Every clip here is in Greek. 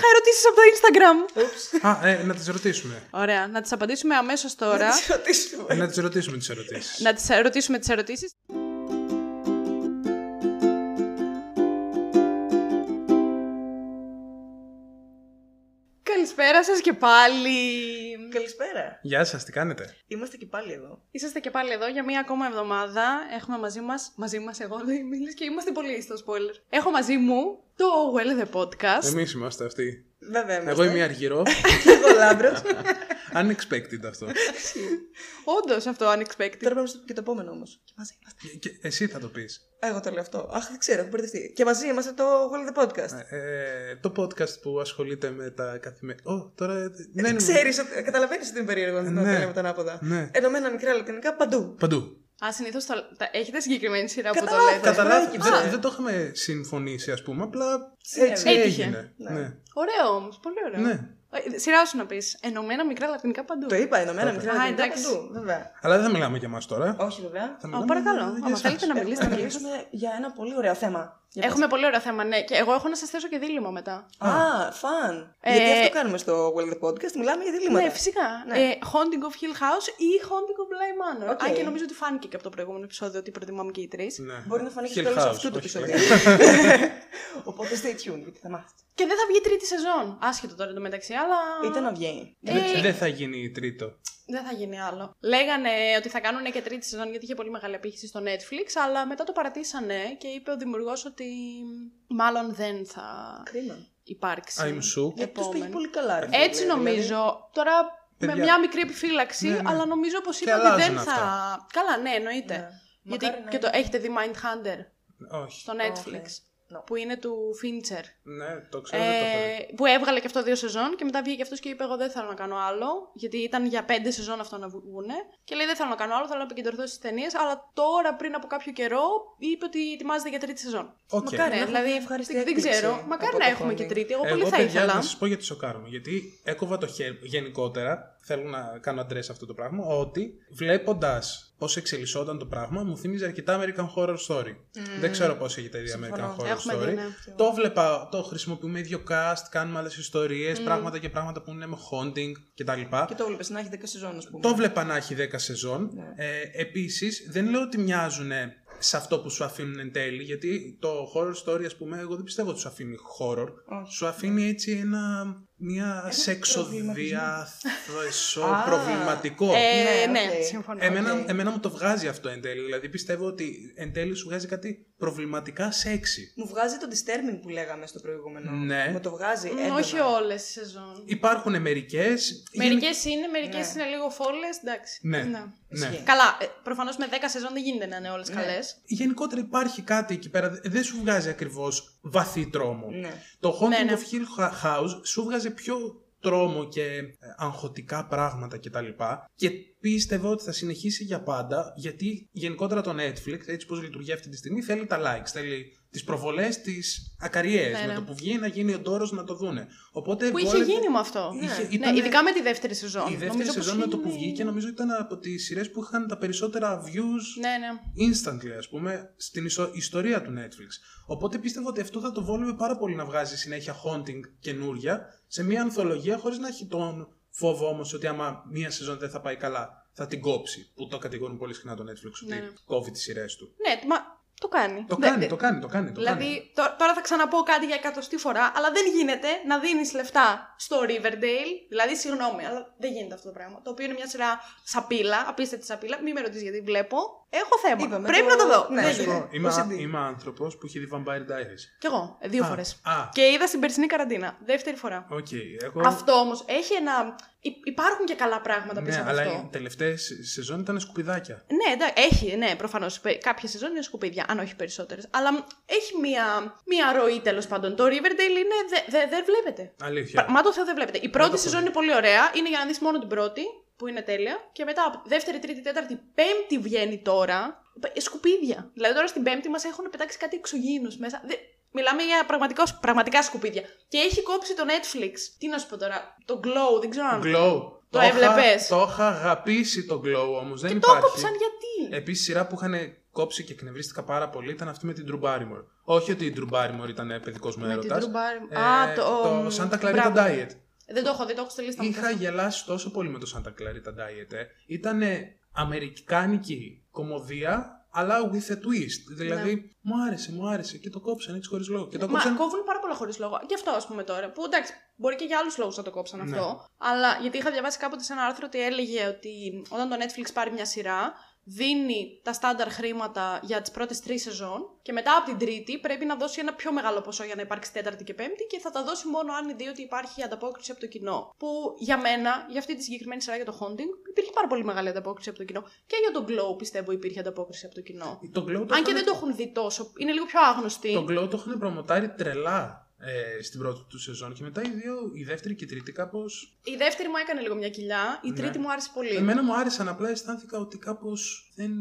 είχα ερωτήσεις από το Instagram. Α, ε, να τις ρωτήσουμε. Ωραία, να τις απαντήσουμε αμέσως τώρα. Να τις ρωτήσουμε. Ε, να τις ρωτήσουμε τις ερωτήσεις. να τις ρωτήσουμε τις ερωτήσεις. Καλησπέρα σας και πάλι. Καλησπέρα. Γεια σας, τι κάνετε; Είμαστε και πάλι εδώ. Είσαστε και πάλι εδώ για μία ακόμα εβδομάδα. Έχουμε μαζί μας, μαζί μας εγώ δεν μίλης και είμαστε πολύ στο spoiler. Έχω μαζί μου το Well The Podcast. Εμείς είμαστε αυτοί. Βέβαια. είμαστε. Εγώ είμαι αργυρό. Και εγώ λάμπρος. Unexpected αυτό. Όντως αυτό unexpected. Τώρα πάμε στο και το επόμενο όμως. Και μαζί είμαστε. Και- και εσύ θα το πεις. Α, Εγώ το λέω αυτό. Αχ, δεν ξέρω, έχω μπερδευτεί. Και μαζί είμαστε το Well the Podcast. Ε, το podcast που ασχολείται με τα καθημερινά. Ω, τώρα. Ναι, ναι, Ξέρεις, καταλαβαίνεις ότι είναι περίεργο να Ναι. το λέμε τα ανάποδα. Ναι. Ενωμένα μικρά λατινικά παντού. Παντού. Α, συνήθως το... τα... έχετε συγκεκριμένη σειρά που το Καταλάβα, λέτε. Καταλάβει. προέκυψε. Δεν, δεν το είχαμε συμφωνήσει, ας πούμε. Απλά Συνέβη. έτσι Έτυχε. έγινε. Ναι. Ναι. Ωραίο όμως, πολύ ωραίο. ναι. Ε, Σειρά σου να πεις. Ενωμένα μικρά λατινικά παντού. Το είπα, ενωμένα Το μικρά είπα. Α, λατινικά εντάξει. παντού. Βέβαια. Αλλά δεν θα μιλάμε για μα τώρα. Όχι, βέβαια. Θα Α, μιλάμε παρακαλώ. για Άμα εσάς. θέλετε να μιλήσετε, Έχουμε να να μιλήσουμε. μιλήσουμε για ένα πολύ ωραίο θέμα. Για Έχουμε πολύ ωραίο θέμα, ναι. Και εγώ έχω να σας θέσω και δίλημα μετά. πες. Α, fun. Ε, Γιατί αυτό κάνουμε στο Well the Podcast. Μιλάμε για διλήμματα. Ναι, φυσικά. Ναι. Ε, Haunting of Hill House ή Haunting of Bly Manor. Οκ. Αν και νομίζω ότι φάνηκε και από το προηγούμενο επεισόδιο ότι προτιμάμε και οι τρεις. Ναι. Μπορεί να φανεί και Hill στο τέλος House, αυτού του όχι επεισόδου. Οπότε stay tuned, γιατί θα μάθετε. Και δεν θα βγει τρίτη σεζόν. Άσχετο τώρα το μεταξύ, αλλά. Ήταν να βγαίνει. Ε, Δεν- Δεν θα γίνει τρίτο. Δεν θα γίνει άλλο. Λέγανε ότι θα κάνουν και τρίτη σεζόν γιατί είχε πολύ μεγάλη απήχηση στο Netflix, αλλά μετά το παρατήσανε και είπε ο δημιουργός ότι μάλλον δεν θα Κρίμα. υπάρξει. I'm shook. Γιατί τους πήγε επόμενη. πολύ καλά. ρε Έτσι φίλε, νομίζω. Τώρα Παιδιά. με μια μικρή επιφύλαξη, Ναι, ναι. αλλά νομίζω πως Και είπε ότι αλλάζουν δεν θα. αυτά. Καλά, ναι, εννοείται. Ναι. Γιατί Μακάρι να και το είναι. έχετε δει Mindhunter Όχι. στο Netflix. No. Που είναι του Fincher. Ναι, το ξέρω. δεν το έχω δει. Ε, που έβγαλε και αυτό δύο σεζόν και μετά βγήκε αυτός και είπε: Εγώ δεν θέλω να κάνω άλλο. Γιατί ήταν για πέντε σεζόν αυτό να βγούνε. Και λέει: Δεν θέλω να κάνω άλλο, θέλω να επικεντρωθώ στις ταινίες. Αλλά τώρα πριν από κάποιο καιρό είπε ότι ετοιμάζεται για τρίτη σεζόν. Οκ. Μακάρι. Ναι, να δηλαδή έχουμε ευχάριστή δεν, δεν έκπληξη ξέρω. Μακάρι από να το έχουμε και Haunting. τρίτη. Εγώ, Εγώ, πολύ θα παιδιά, ήθελα. να σας πω γιατί σοκάρομαι. Γιατί έκοβα το χέρι γενικότερα. Θέλω να κάνω αντρές αυτό το πράγμα. Ότι βλέποντας πώς εξελισσόταν το πράγμα, μου θύμιζε αρκετά American Horror Story. Δεν ξέρω πώς έχετε δει American Συμφωνώ. Horror Έχουμε Story. δει, ναι. Το βλέπα, το χρησιμοποιούμε ίδιο cast, κάνουμε άλλες ιστορίες, πράγματα και πράγματα που είναι με haunting κτλ. Και το έβλεπε να έχει 10 σεζόν, ας πούμε. Το βλέπα να έχει 10 σεζόν. Ναι. Ε, Επίσης, δεν λέω ότι μοιάζουν σε αυτό που σου αφήνουν εν τέλει, γιατί το horror story, ας πούμε, εγώ δεν πιστεύω ότι σου αφήνει horror. Όχι. Σου αφήνει έτσι ένα, μια σεξοδία, θεσό, Α. προβληματικό. Ε, Ναι, ναι, οκ. συμφωνώ. Εμένα, οκ. εμένα μου το βγάζει αυτό εν τέλει. Δηλαδή πιστεύω ότι εν τέλει σου βγάζει κάτι προβληματικά σεξι. Μου βγάζει το disturbing που λέγαμε στο προηγούμενο. Ναι. Μου το βγάζει. Μ, έντονα. όχι όλες τι σεζόν. Υπάρχουν μερικές. Μερικές είναι, μερικές Ναι. είναι λίγο φόλες, εντάξει. Ναι. ναι. Ισχύει. Καλά, προφανώς με 10 σεζόν δεν γίνεται να είναι όλες Ναι. καλές. Γενικότερα υπάρχει κάτι εκεί πέρα. δε- Δεν σου βγάζει ακριβώς βαθύ τρόμο. Ναι. Το Haunting Ναι, ναι. of Hill House σου βγάζει πιο τρόμο και ε, αγχωτικά πράγματα κτλ. Και πίστευα ότι θα συνεχίσει για πάντα, γιατί γενικότερα το Netflix, έτσι πως λειτουργεί αυτή τη στιγμή, θέλει τα likes, θέλει τις προβολές, τις ακαριές, Ναι, με ναι. το που βγει να γίνει ο ντόρος να το δούνε. Οπότε Που είχε βόλευε- γίνει με αυτό. Είχε- Ναι, ήτανε- ειδικά με τη δεύτερη σεζόν. Η δεύτερη Νομίζω πως σεζόν με το είχε που γίνει- βγήκε νομίζω ήταν από τις σειρές που είχαν τα περισσότερα views Ναι, ναι. instantly, ας πούμε, στην ισο- ιστορία του Netflix. Οπότε πίστευα ότι αυτό θα το βόλευε πάρα πολύ να βγάζει συνέχεια haunting καινούρια σε μια ανθολογία χωρίς να έχει τον φόβο όμως ότι άμα μία σεζόν δεν θα πάει καλά θα την κόψει. Που το κατηγορούν πολύ συχνά το Netflix ότι Ναι, ναι. κόβει τις σειρές του. Ναι, μα το κάνει. Το Δεν- κάνει, το κάνει, το κάνει. Το κάνει. Δηλαδή, τω- τώρα θα ξαναπώ κάτι για εκατοστή φορά, αλλά δεν γίνεται να δίνεις λεφτά στο Riverdale. Δηλαδή, συγγνώμη, αλλά δεν γίνεται αυτό το πράγμα. Το οποίο είναι μια σειρά σαπίλα, απίστευτη σαπίλα. Μην με ρωτήσεις γιατί βλέπω. Έχω θέμα. Είπαμε, Πρέπει το- να το δω. ναι, Δεν Να σου γίνεται. πω, είμαι, OCD. είμαι άνθρωπος που έχει δει Vampire Diaries. Κι εγώ, ε, δύο Α, φορές. α. Και είδα στην περσινή καραντίνα. Δεύτερη φορά. Οκ, εγώ... Αυτό όμως έχει ένα. Υ- Υπάρχουν και καλά πράγματα πίσω Ναι, από αλλά αυτό. οι τελευταίες σεζόν ήταν σκουπιδάκια. Ναι, εντάξει, έχει, ναι, προφανώς. Κάποια σεζόν είναι σκουπίδια, αν όχι περισσότερες. Αλλά μ, έχει μία, μία ροή τέλος πάντων. Το Riverdale είναι. Δεν δε, δεν βλέπετε. Αλήθεια. Μα το Θεό δεν βλέπετε. Η πρώτη το σεζόν έχω είναι πολύ ωραία. Είναι για να δεις μόνο την πρώτη, που είναι τέλεια. Και μετά, από δεύτερη, τρίτη, τέταρτη, πέμπτη βγαίνει τώρα. ε, Σκουπίδια. Δηλαδή τώρα στην πέμπτη μας έχουν πετάξει κάτι εξωγήινους μέσα. Δεν- Μιλάμε για πραγματικό, πραγματικά σκουπίδια. Και έχει κόψει το Netflix. Τι να σου πω τώρα. Το Glow, δεν ξέρω αν. Glow. Το είχα- έβλεπες; Το είχα αγαπήσει το Glow όμως, δεν Και το υπάρχει. έκοψαν γιατί; Επίσης σειρά που είχαν κόψει και εκνευρίστηκα πάρα πολύ ήταν αυτή με την Drew Barrymore. Όχι ότι η Drew Barrymore ήταν παιδικός μου Με την έρωτας. Drew Barrymore. Α, το- το Santa Clarita μπράβο. Diet. Δεν το έχω δει, το έχω στη λίστα μου. Είχα γελάσει τόσο πολύ με το Santa Clarita Diet. Ε. Ήταν αμερικάνικη κομμωδία, αλλά with a twist. Δηλαδή, μου άρεσε, μου άρεσε και το κόψαν έτσι χωρίς λόγο. Και το Ναι. Μα κόψαν. κόβουν πάρα πολλά χωρίς λόγο. Και αυτό, ας πούμε τώρα. Που εντάξει, μπορεί και για άλλους λόγους να το κόψαν Ναι. αυτό. Αλλά γιατί είχα διαβάσει κάποτε σε ένα άρθρο ότι έλεγε ότι όταν το Netflix πάρει μια σειρά, δίνει τα στάνταρ χρήματα για τις πρώτες τρεις σεζόν και μετά από την τρίτη πρέπει να δώσει ένα πιο μεγάλο ποσό για να υπάρξει τέταρτη και πέμπτη και θα τα δώσει μόνο αν δει ότι υπάρχει ανταπόκριση από το κοινό. Που για μένα, για αυτή τη συγκεκριμένη σειρά για το Haunting, υπήρχε πάρα πολύ μεγάλη ανταπόκριση από το κοινό. Και για τον Glow πιστεύω υπήρχε ανταπόκριση από το κοινό. Το Glow το Αν και είχαν- δεν το έχουν δει τόσο, είναι λίγο πιο άγνωστοι. Το Glow το έχουν προμοτάρει τρελά ε, στην πρώτη του σεζόν και μετά οι δύο, η δεύτερη και η τρίτη κάπως. Η δεύτερη μου έκανε λίγο μια κοιλιά, η Ναι. τρίτη μου άρεσε πολύ. Εμένα μου άρεσαν, απλά αισθάνθηκα ότι κάπως δεν,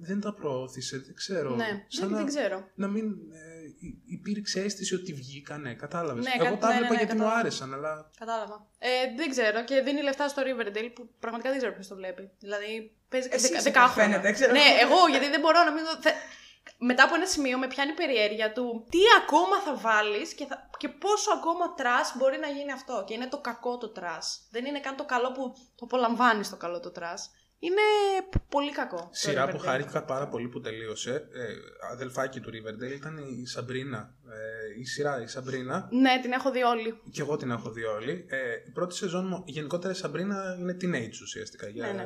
δεν τα προώθησε. Δεν ξέρω. Ναι, Σαν δεν, να, δεν ξέρω. να μην ε, υ- υπήρξε αίσθηση ότι βγήκανε. Κατάλαβες. Ναι, Εγώ κα- τα ναι, έβλεπα ναι, ναι, γιατί μου κατάλαβα. άρεσαν, αλλά. Κατάλαβα. Ε, δεν ξέρω. Και δίνει λεφτά στο Riverdale που πραγματικά δεν ξέρω ποιος το βλέπει. Δηλαδή παίζει Εσύ δεκα- είσαι δεκάχρονα. φαίνεται, ξέρω. Ναι, εγώ γιατί δεν μπορώ να μην. Δω- θε- Μετά από ένα σημείο με πιάνει η περιέργεια του τι ακόμα θα βάλεις και, θα... και πόσο ακόμα trash μπορεί να γίνει αυτό. Και είναι το κακό το trash. Δεν είναι καν το καλό που το απολαμβάνεις το καλό το trash. Είναι π- πολύ κακό. το Σειρά που Riverdale. χάρηκα πάρα πολύ που τελείωσε. Ε, αδελφάκι του Riverdale ήταν η Σαμπρίνα. Ε, η σειρά η Σαμπρίνα. Ναι, την έχω δει όλη. Και εγώ την έχω δει όλη. Ε, η πρώτη σεζόν μου, γενικότερα η Σαμπρίνα είναι teenage ουσιαστικά. Για Ναι, ναι.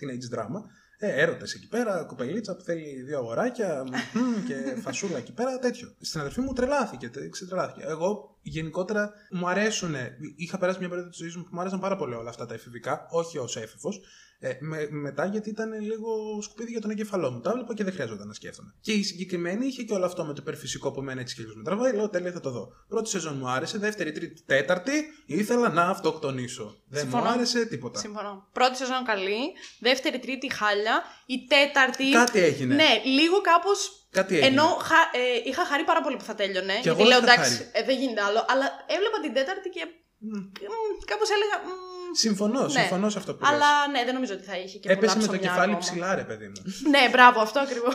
teenage drama. Ε, έρωτες εκεί πέρα, κοπελίτσα που θέλει δύο αγοράκια μμμ, και φασούλα εκεί πέρα, τέτοιο. Στην αδερφή μου τρελάθηκε, τε- ξετρελάθηκε. Εγώ γενικότερα μου αρέσουν. Είχα περάσει μια περίοδο της ζωής μου που μου άρεσαν πάρα πολύ όλα αυτά τα εφηβικά, όχι ως έφηβος. Ε, με, μετά γιατί ήταν λίγο σκουπίδι για τον εγκεφαλό μου. Τα έβλεπα και δεν χρειάζονταν να σκέφτομαι. Και η συγκεκριμένη είχε και όλο αυτό με το υπερφυσικό που εμένα έτσι και λίγο με τραβάει. Λέω τέλεια θα το δω. Πρώτη σεζόν μου άρεσε, δεύτερη, τρίτη, τέταρτη ήθελα να αυτοκτονήσω. Δεν Συμφωνώ. μου άρεσε τίποτα. Συμφωνώ. Πρώτη σεζόν καλή, δεύτερη, τρίτη χάλια, η τέταρτη. Κάτι έγινε. Ναι, λίγο κάπω. Κάτι έγινε. Ενώ χα- ε, είχα χαρεί πάρα πολύ που θα τέλειωνε. Κι γιατί εγώ λέω είχα εντάξει, χαρεί. ε, δεν γίνεται άλλο. Αλλά έβλεπα την τέταρτη και Μμ. κάπως έλεγα. μ, Συμφωνώ, ναι. συμφωνώ σε αυτό που λες. Αλλά ναι, δεν νομίζω ότι θα είχε και Έπεσε πολλά με το ψωμιά κεφάλι ακόμα. ψηλά, ρε παιδί μου. Ναι, μπράβο, αυτό ακριβώς.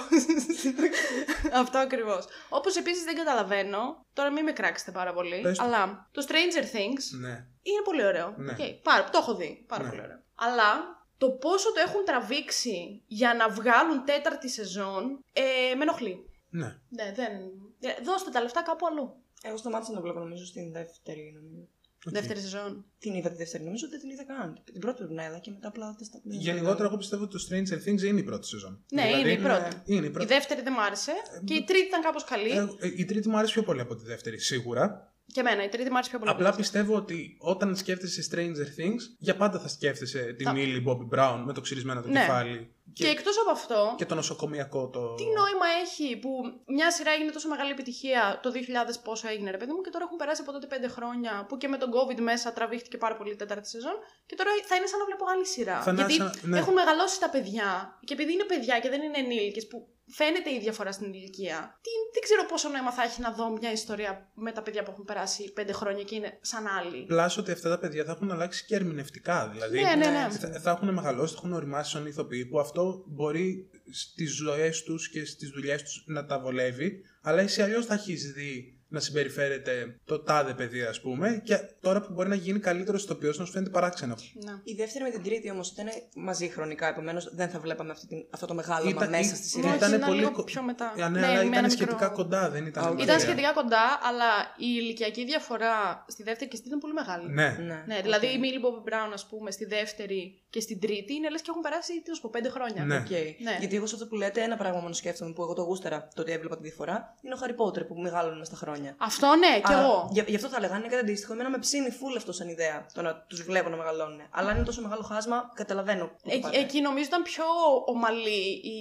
αυτό ακριβώς. Όπως επίσης δεν καταλαβαίνω, τώρα μην με κράξετε πάρα πολύ, Πες το. αλλά το Stranger Things ναι. είναι πολύ ωραίο. Ναι. Οκ, πάρα, το έχω δει. Πάρα Ναι. πολύ ωραίο. Αλλά το πόσο το έχουν τραβήξει για να βγάλουν τέταρτη σεζόν ε, με ενοχλεί. ναι. Ναι, δεν. ε, Δώστε τα λεφτά κάπου αλλού. Εγώ σταμάτησα να βλέπω νομίζω στην δεύτερη. Νομίζω. Οκ. Δεύτερη σεζόν. Την είδα τη δεύτερη, νομίζω δεν την είδα καν. Την πρώτη την είδα και μετά απλά δεν στα Γενικότερα, εγώ πιστεύω ότι το Stranger Things είναι η πρώτη σεζόν. Ναι, Δηλαδή, είναι η πρώτη. Είναι η Η πρώτη. δεύτερη δεν μ' άρεσε. και η τρίτη ήταν κάπως καλή. Ε, ε, η τρίτη μου άρεσε πιο πολύ από τη δεύτερη, σίγουρα. και εμένα, η τρίτη μ' άρεσε πιο πολύ. Απλά πιστεύω ότι όταν σκέφτεσαι Stranger Things, για πάντα θα σκέφτεσαι τη Τα- Millie Bobby Brown με το ξυρισμένο το Ναι. κεφάλι. Και, Και, εκτός από αυτό, και το νοσοκομιακό το. τι νόημα έχει που μια σειρά έγινε τόσο μεγάλη επιτυχία το 2000 πόσο έγινε ρε παιδί μου και τώρα έχουν περάσει από τότε 5 χρόνια που και με τον COVID μέσα τραβήχτηκε πάρα πολύ η τέταρτη σεζόν και τώρα θα είναι σαν να βλέπω άλλη σειρά. Θα είναι Γιατί σαν- ναι. έχουν μεγαλώσει τα παιδιά και επειδή είναι παιδιά και δεν είναι ενήλικες που φαίνεται η διαφορά στην ηλικία. Τι, δεν ξέρω πόσο νόημα θα έχει να δω μια ιστορία με τα παιδιά που έχουν περάσει 5 χρόνια και είναι σαν άλλοι. Πλάσω ότι αυτά τα παιδιά θα έχουν αλλάξει και ερμηνευτικά. Δηλαδή, Ναι, ναι, ναι. Θα, θα έχουν μεγαλώσει, θα έχουν οριμάσει σαν ηθοποιοί που αυτό μπορεί στις ζωές τους και στις δουλειές τους να τα βολεύει, αλλά εσύ αλλιώς θα έχεις δει να συμπεριφέρεται το τάδε παιδί, ας πούμε, και τώρα που μπορεί να γίνει καλύτερος ηθοποιός να σου φαίνεται παράξενο. Ναι. Η δεύτερη με την τρίτη όμως ήταν μαζί χρονικά, επομένως δεν θα βλέπαμε αυτή την, αυτό το μεγάλο Ήταν- μέσα ή- στη Όχι, σειρά. Ήτανε ήταν πολύ λίγο κο- πιο μετά. Ε, ναι, Ναι, αλλά με ήταν ένα σχετικά μικρό- κοντά, δεν ήταν. Α, οκ. μακριά. Ήταν σχετικά κοντά, αλλά η ηλικιακή διαφορά στη δεύτερη και στη τρίτη ήταν πολύ μεγάλη. Ναι. Ναι, δηλαδή η Millie Bobby Brown, ας πούμε, στη δεύτερη και στην τρίτη είναι λες και έχουν περάσει τι να σου πω, πέντε χρόνια. Ναι. Οκ. Ναι. Γιατί εγώ σε αυτό που λέτε, ένα πράγμα μόνο σκέφτομαι που εγώ το γούσταρα το ότι έβλεπα τη διαφορά είναι ο Harry Potter που μεγάλωνε μες στα χρόνια. Αυτό ναι, κι Αλλά εγώ. Γι, γι' αυτό θα έλεγα, είναι κάτι αντίστοιχο. Εμένα με ψήνει φούλ αυτό σαν ιδέα το να τους βλέπω να μεγαλώνουν. Αλλά αν είναι τόσο μεγάλο χάσμα, καταλαβαίνω. που το Εκεί, πάτε. εκεί νομίζω ήταν πιο ομαλή η,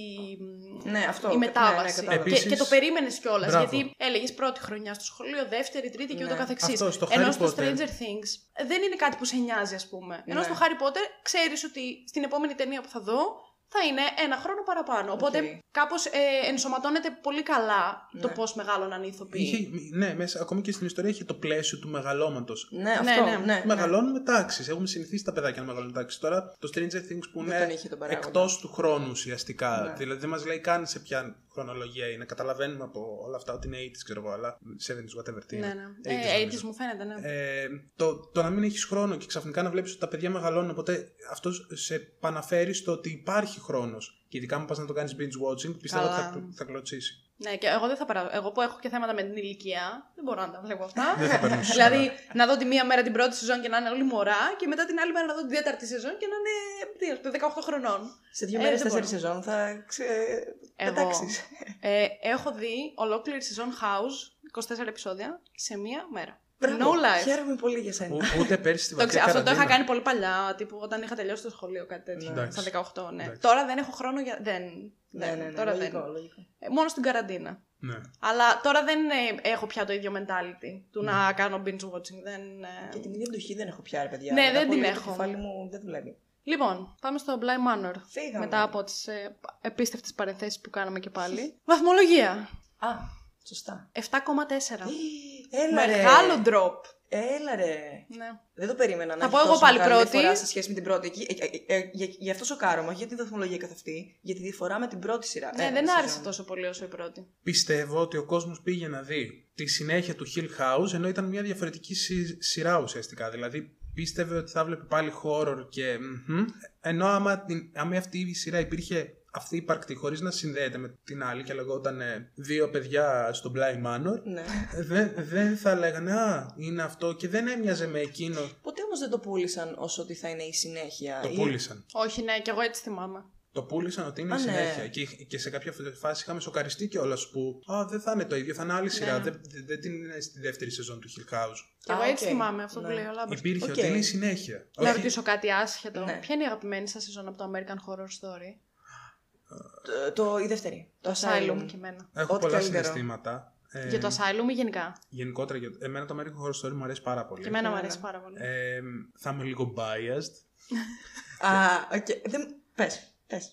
Ναι, αυτό. η ναι, μετάβαση. ναι, κατάλαβα. και, Επίσης- και το περίμενες κιόλας. Μπράβο. Γιατί έλεγες πρώτη χρονιά στο σχολείο, δεύτερη, τρίτη και Ναι. ούτω καθεξής. Αυτό, στο Ενώ Harry στο Potter. Stranger Things δεν είναι κάτι που σε νοιάζει, ας πούμε. Ενώ Ναι. στο Harry Potter ξέρεις ότι στην επόμενη ταινία που θα δω θα είναι ένα χρόνο παραπάνω. Οπότε Οκ. κάπως ε, ενσωματώνεται πολύ καλά το Ναι. πώς μεγαλώναν οι ηθοποιοί. Είχε, ναι, μέσα, ακόμη και στην ιστορία είχε το πλαίσιο του μεγαλώματος. Ναι, αυτό. ναι. Ναι, ναι. Μεγαλώνουμε τάξεις. Έχουμε συνηθίσει τα παιδάκια να μεγαλώνουν τάξεις. Τώρα το Stranger Things που Δεν είναι τον είχε τον παράγοντα. εκτός του χρόνου ουσιαστικά. Ναι. Δηλαδή δεν μας λέει καν σε ποια χρονολογία είναι. Καταλαβαίνουμε από όλα αυτά ότι είναι 80s, ξέρω εγώ, αλλά 70s, whatever τι Ναι, είναι. ναι. 80s Ε, νομίζω. 80s μου φαίνεται, ναι. Ε, το, το να μην έχεις χρόνο και ξαφνικά να βλέπεις ότι τα παιδιά μεγαλώνουν, οπότε αυτός σε επαναφέρει στο ότι υπάρχει χρόνος. Και ειδικά αν πας να το κάνεις binge watching, πιστεύω ότι Καλά. θα, θα κλωτσίσει. Ναι, και εγώ δεν θα περάσω. Εγώ που έχω και θέματα με την ηλικία, δεν μπορώ να τα βλέπω αυτά. Δεν θα περνούσε. δηλαδή, να δω τη μία μέρα την πρώτη σεζόν και να είναι όλοι μωρά, και μετά την άλλη μέρα να δω την τέταρτη σεζόν και να είναι τι, ας πούμε, 18 χρονών. Σε δύο Ε, μέρες, δεν τέσσερις μπορώ. σεζόν θα ξε... Εγώ. πετάξεις. Ε, έχω δει ολόκληρη σεζόν House, 24 επεισόδια, σε μία μέρα. Μπράβο. No life. Χαίρομαι πολύ για σένα. Ο- Ούτε πέρσι στη Το ξε- βαθιά αυτό το είχα καραντίνα. κάνει πολύ παλιά, τύπου όταν είχα τελειώσει το σχολείο, κάτι τέτοιο. Εντάξει. Στα 18, ναι. Εντάξει. Τώρα δεν έχω χρόνο για. Δεν. Ναι, δεν. ναι, ναι, τώρα λογικό, δεν. λογικό. Ε, μόνο στην καραντίνα. Ναι. Αλλά τώρα δεν ε, έχω πια το ίδιο mentality του να κάνω binge watching. Δεν, ε. Και την ίδια εντοχή δεν έχω πια, ρε παιδιά. Ναι, Μετά δεν από την λίγο έχω. Το κεφάλι μου δεν δουλεύει. Λοιπόν, πάμε στο Bly Manor. Φύγαμε. Μετά από τις ε, επίστευτες παρενθέσεις που κάναμε και πάλι. Βαθμολογία. Α, σωστά. 7,4. Έλα ρε. Μεγάλο drop. Έλα ρε. Ναι. Δεν το περίμενα να Θα έχει πω εγώ τόσο πάλι μεγάλη πρώτη. διαφορά σε σχέση με την πρώτη. Εκεί- ε, ε, ε, για, για αυτό σοκάρωμα, όχι για τη βαθμολογία καθ' αυτή, για τη διαφορά με την πρώτη σειρά. Ναι, Ε, δεν σεζόν. άρεσε τόσο πολύ όσο η πρώτη. Πιστεύω ότι ο κόσμος πήγε να δει τη συνέχεια του Hill House ενώ ήταν μια διαφορετική συ- σειρά ουσιαστικά. Δηλαδή πίστευε ότι θα βλέπει πάλι horror και μμμ. ενώ άμα, την, άμα αυτή η σειρά υπήρχε αυτή υπαρκτή χωρίς να συνδέεται με την άλλη και λεγόταν ε, δύο παιδιά στο Bly Manor Ναι. ε, δεν, δεν θα λέγανε «Α, είναι αυτό» και δεν έμοιαζε με εκείνο. Ποτέ όμως δεν το πούλησαν όσο ότι θα είναι η συνέχεια. Το Ή- πούλησαν. Όχι, ναι, και εγώ έτσι θυμάμαι. Το πούλησαν ότι είναι Α, η ναι. συνέχεια. Και, και σε κάποια φάση είχαμε σοκαριστεί κιόλας που Α, δεν θα είναι το ίδιο, θα είναι άλλη σειρά. Ναι. Δεν, δεν, δεν την είναι στη δεύτερη σεζόν του Hill House. Και εγώ Α, έτσι οκ. θυμάμαι αυτό που Ναι. λέει ο Λάμπρος. Υπήρχε Οκ. ότι είναι η συνέχεια. Να Όχι- ρωτήσω κάτι άσχετο. Ναι. Ποια είναι η αγαπημένη σας σεζόν από το American Horror Story? Το, το, η δεύτερη. Το Asylum Asylum. και εμένα. Έχω Ό,τι πολλά καλύτερο. συναισθήματα. Ε, Για το Asylum ή γενικά; Γενικότερα, για... εμένα το American Horror Story μου αρέσει πάρα πολύ. Και εμένα μου εμένα. αρέσει πάρα πολύ. Ε, θα είμαι λίγο biased. Α, οκ. Δεν... Πες, πες.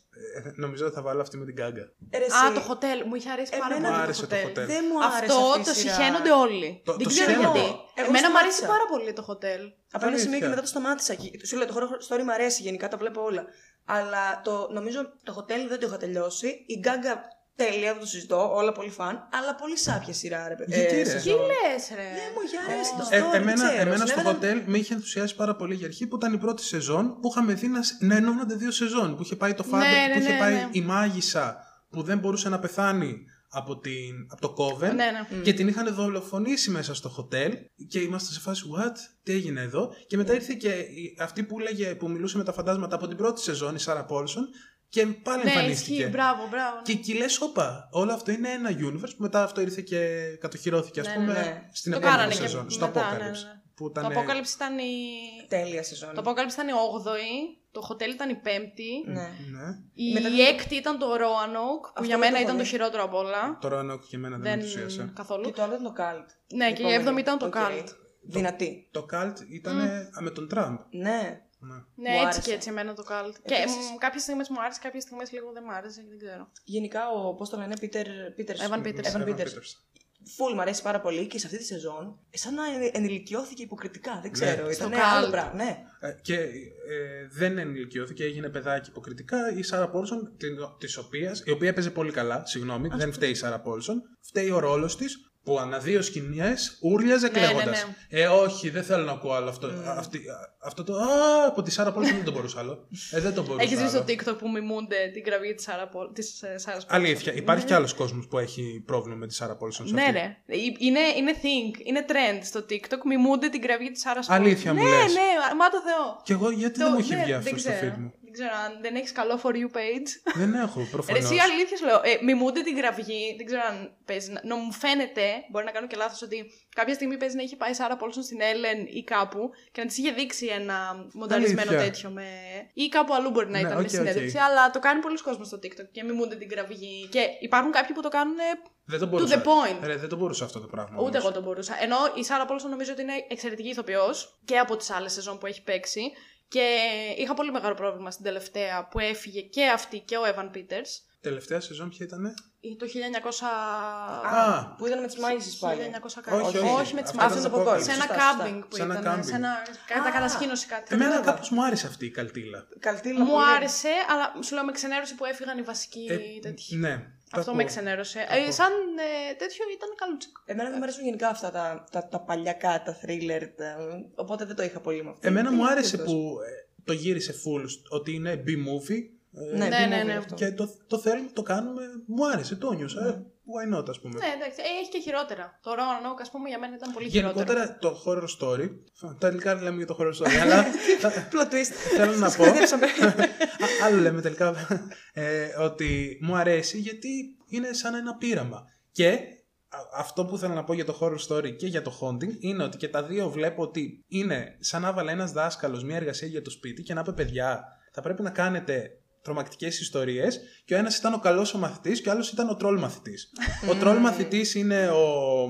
Ε, νομίζω ότι θα βάλω αυτή με την Gaga. Ε, ρε, Α, εσύ, το hotel. Μου είχε αρέσει πάρα Εμένα πολύ μου άρεσε το hotel. Δεν μου άρεσε Αυτό αυτή η το σειρά. συχαίνονται όλοι. Το- Δεν το ξέρω συχαίνονται. γιατί. Εγώ Εμένα μου αρέσει σταμάτησα. πάρα πολύ το hotel. Από ένα σημείο Αλήθεια. και μετά το σταμάτησα. Και- Σου λέω, το horror story μου αρέσει γενικά, τα βλέπω όλα. Αλλά το, νομίζω το hotel δεν το είχα τελειώσει. Η Γκάγκα τέλεια, δεν το συζητώ, όλα πολύ φαν. Αλλά πολύ σάπια σειρά, ρε παιδί. Γιατί, ρε; Τι σεζόν. λες ρε; Δεν μου είχε αρέσει το Ε, story, δεν εμένα ξέρω. εμένα στο Συνέβαιναν- hotel με είχε ενθουσιάσει πάρα πολύ για αρχή που ήταν η πρώτη σεζόν που είχαμε δει να, να ενώνονται δύο σεζόν. Που είχε πάει το Father, Ναι, που ναι, είχε ναι, πάει ναι. η μάγισσα που δεν μπορούσε να πεθάνει από, την, από το Coven. Ναι, ναι. Και την είχαν δολοφονήσει μέσα στο hotel και είμαστε σε φάση what, τι έγινε εδώ; Και μετά ήρθε και η- αυτή που, λέγε, που μιλούσε με τα φαντάσματα από την πρώτη σεζόν, η Σάρα Πόλσον, και πάλι Ναι, εμφανίστηκε. ισχύει. Μπράβο, μπράβο. Και εκεί λες, όπα, όλο αυτό είναι ένα universe που μετά αυτό ήρθε και κατοχυρώθηκε, ας Ναι, πούμε, ναι, ναι. στην Το επόμενη κάνανε και σεζόν, στο μετά, Apocalypse. ναι, ναι, ναι. Που Το ήταν, Apocalypse ήταν η... Τέλεια σεζόν. Το Apocalypse ήταν η 8η, το hotel ήταν η 5η, Ναι. Ναι. η Μετά το- έκτη ήταν το Roanoke, που Αυτό για δεν μένα το ήταν έχω το δει. χειρότερο από όλα. Τώρα αν και εμένα δεν, με Δεν ενθουσίασε. καθόλου. Και το άλλο ήταν το Cult. Ναι, και η επόμενη. 7η ήταν το Οκ. Cult. Δυνατή. Το Cult ήταν με τον Τραμπ. Ναι. Ναι. Ναι, Μου έτσι άρεσε. και έτσι εμένα το Cult. Και Επίσης. κάποιες στιγμές μου άρεσε, κάποιες στιγμές λίγο δεν μου άρεσε, δεν ξέρω. Γενικά ο, πώς το λένε, Peter, Peters. Evan Peters. Evan Evan Peters. Peters. Φουλ, μου αρέσει πάρα πολύ και σε αυτή τη σεζόν, σαν να ενηλικιώθηκε υποκριτικά. Δεν ξέρω. Ναι. Ήταν Στο άλλο Cult. πράγμα. Ναι. Ε, Και ε, δεν ενηλικιώθηκε, έγινε παιδάκι υποκριτικά. Η Σάρα Πόλσον, της οποίας, η οποία παίζει πολύ καλά, συγγνώμη, δεν φταίει η Σάρα Πόλσον. Φταίει ο ρόλος της που ανά δύο σκηνιέ ούρλιαζε Ναι, ναι, κλαίγοντα. ναι. Ε, όχι, δεν θέλω να ακούω άλλο αυτό. Αυτή, α, αυτό το. Α, από τη Σάρα Πόλσον δεν το μπορούσα άλλο. Ε, δεν το μπορούσα. Έχει δει άλλο. στο TikTok που μιμούνται την κραυγή της Σάρα Πόλ- της, ε, Σάρας Πόλσον; Αλήθεια, υπάρχει κι άλλος κόσμος που έχει πρόβλημα με τη Σάρα Πόλσον. σε Ναι, αυτή; ρε. Ε, Είναι, είναι thing, είναι trend στο TikTok. Μιμούνται την κραυγή της Σάρας Αλήθεια μου ναι, λες. Ναι, μα το Θεό. Και εγώ γιατί Το- δεν μου έχει ναι, βγει αυτό δεν στο ξέρω. feed μου; Δεν ξέρω αν δεν έχεις καλό for you page. δεν έχω, Ρε, προφανώς. εσύ αλήθεια σου λέω. Ε, μιμούνται την κραυγή. Δεν ξέρω αν παίζει. να- νο- μου φαίνεται, μπορεί να κάνω και λάθος, ότι κάποια στιγμή παίζει να έχει πάει η Σάρα Πόλσον στην Έλεν ή κάπου και να της είχε δείξει ένα μονταρισμένο Αλήθεια. τέτοιο με. ή κάπου αλλού μπορεί να Ναι, ήταν οκ, με συνέντευξη. οκ. Αλλά το κάνει πολλοί κόσμος στο TikTok και μιμούνται την κραυγή. Και υπάρχουν κάποιοι που το κάνουν ε, Δεν το to μπορούσα. the point. Ρε, δεν το μπορούσα αυτό το πράγμα. Ούτε όμως. εγώ το μπορούσα. Ενώ η Σάρα Πόλσον νομίζω ότι είναι εξαιρετική ηθοποιός και από τις άλλες σεζόν που έχει παίξει. Και είχα πολύ μεγάλο πρόβλημα στην τελευταία που έφυγε και αυτή και ο Evan Peters. Τελευταία σεζόν ποια ήταν. Το 1900. Α, Που ήταν με τις μάγισσε πάλι. 1900 Όχι, όχι, όχι. όχι με τις Αυτό μάχες. ήταν το Apocalypse. Σε ένα Σωστά, σωστά. κάμπινγκ που Σε ένα ήταν. camping. Σε ένα. Κατά κατασκήνωση κάτι. Εμένα Κατάλαβα. κάπως μου άρεσε αυτή η καλτήλα. Καλτήλα Μου πολύ. άρεσε, αλλά σου λέω με ξενέρωσε που έφυγαν οι βασικοί Ε, τέτοιοι. ναι. Αυτό τα με ακούω. ξενέρωσε. Τα Ε, ακούω. σαν ε, τέτοιο ήταν καλούτσικο. Εμένα δεν μου αρέσουν γενικά αυτά τα, τα, τα παλιακά, τα thriller. Τα... Οπότε δεν το είχα πολύ με αυτό. Εμένα μου Είναι άρεσε τούτος. που ε, το γύρισε full ότι είναι B-movie. ε, Ναι, Ναι, B-movie ναι, ναι. αυτό. Και το, το θέλουμε, το κάνουμε. Μου άρεσε, το νιώσα. Ε, Why not, ας πούμε. Ναι, εντάξει. Ε, έχει και χειρότερα. Το Roanoke, ας πούμε, για μένα ήταν πολύ χειρότερο. Γενικότερα το horror story. Τα τελικά λέμε για το horror story, αλλά θα- Plot twist. θέλω να πω. Μπερδέψαμε. Α, Άλλο λέμε τελικά ε, ότι μου αρέσει γιατί είναι σαν ένα πείραμα. Και α- αυτό που θέλω να πω για το horror story και για το haunting είναι ότι και τα δύο βλέπω ότι είναι σαν να έβαλε ένας δάσκαλος μια εργασία για το σπίτι και να είπε παιδιά, θα πρέπει να κάνετε τρομακτικές ιστορίες. Και ο ένας ήταν ο καλός ο μαθητής και ο άλλος ήταν ο τρόλ μαθητής. ο τρόλ μαθητής είναι ο,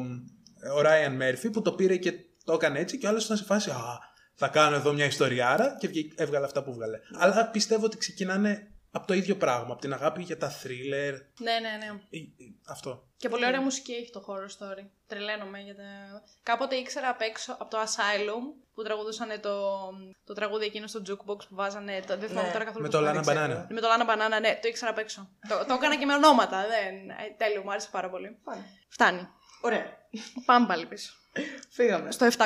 ο Ryan Murphy που το πήρε και το έκανε έτσι και ο άλλος ήταν σε φάση. Α, θα κάνω εδώ μια ιστοριάρα και βγήκε- έβγαλε αυτά που βγάλε. Αλλά πιστεύω ότι ξεκινάνε από το ίδιο πράγμα. Από την αγάπη για τα thriller. Ναι, ναι, ναι. Ε, ε, Αυτό. Και πολύ ωραία μουσική έχει το horror story. Τρελαίνομαι για τα... Κάποτε ήξερα απ' έξω από το Asylum που τραγουδούσαν το, το τραγούδι εκείνο στο jukebox που βάζανε. Το, δεν θυμάμαι Ναι. τώρα καθόλου Με πώς το το Lana ξέρω. Banana. Με το Lana Banana, ναι, το ήξερα απ' έξω. το, το έκανα και με ονόματα. Δεν... ε, τέλειο, μου άρεσε πάρα πολύ. Πάμε. Φτάνει. Ωραία. Πάμε πάλι πίσω. Φύγαμε. Στο 7,4.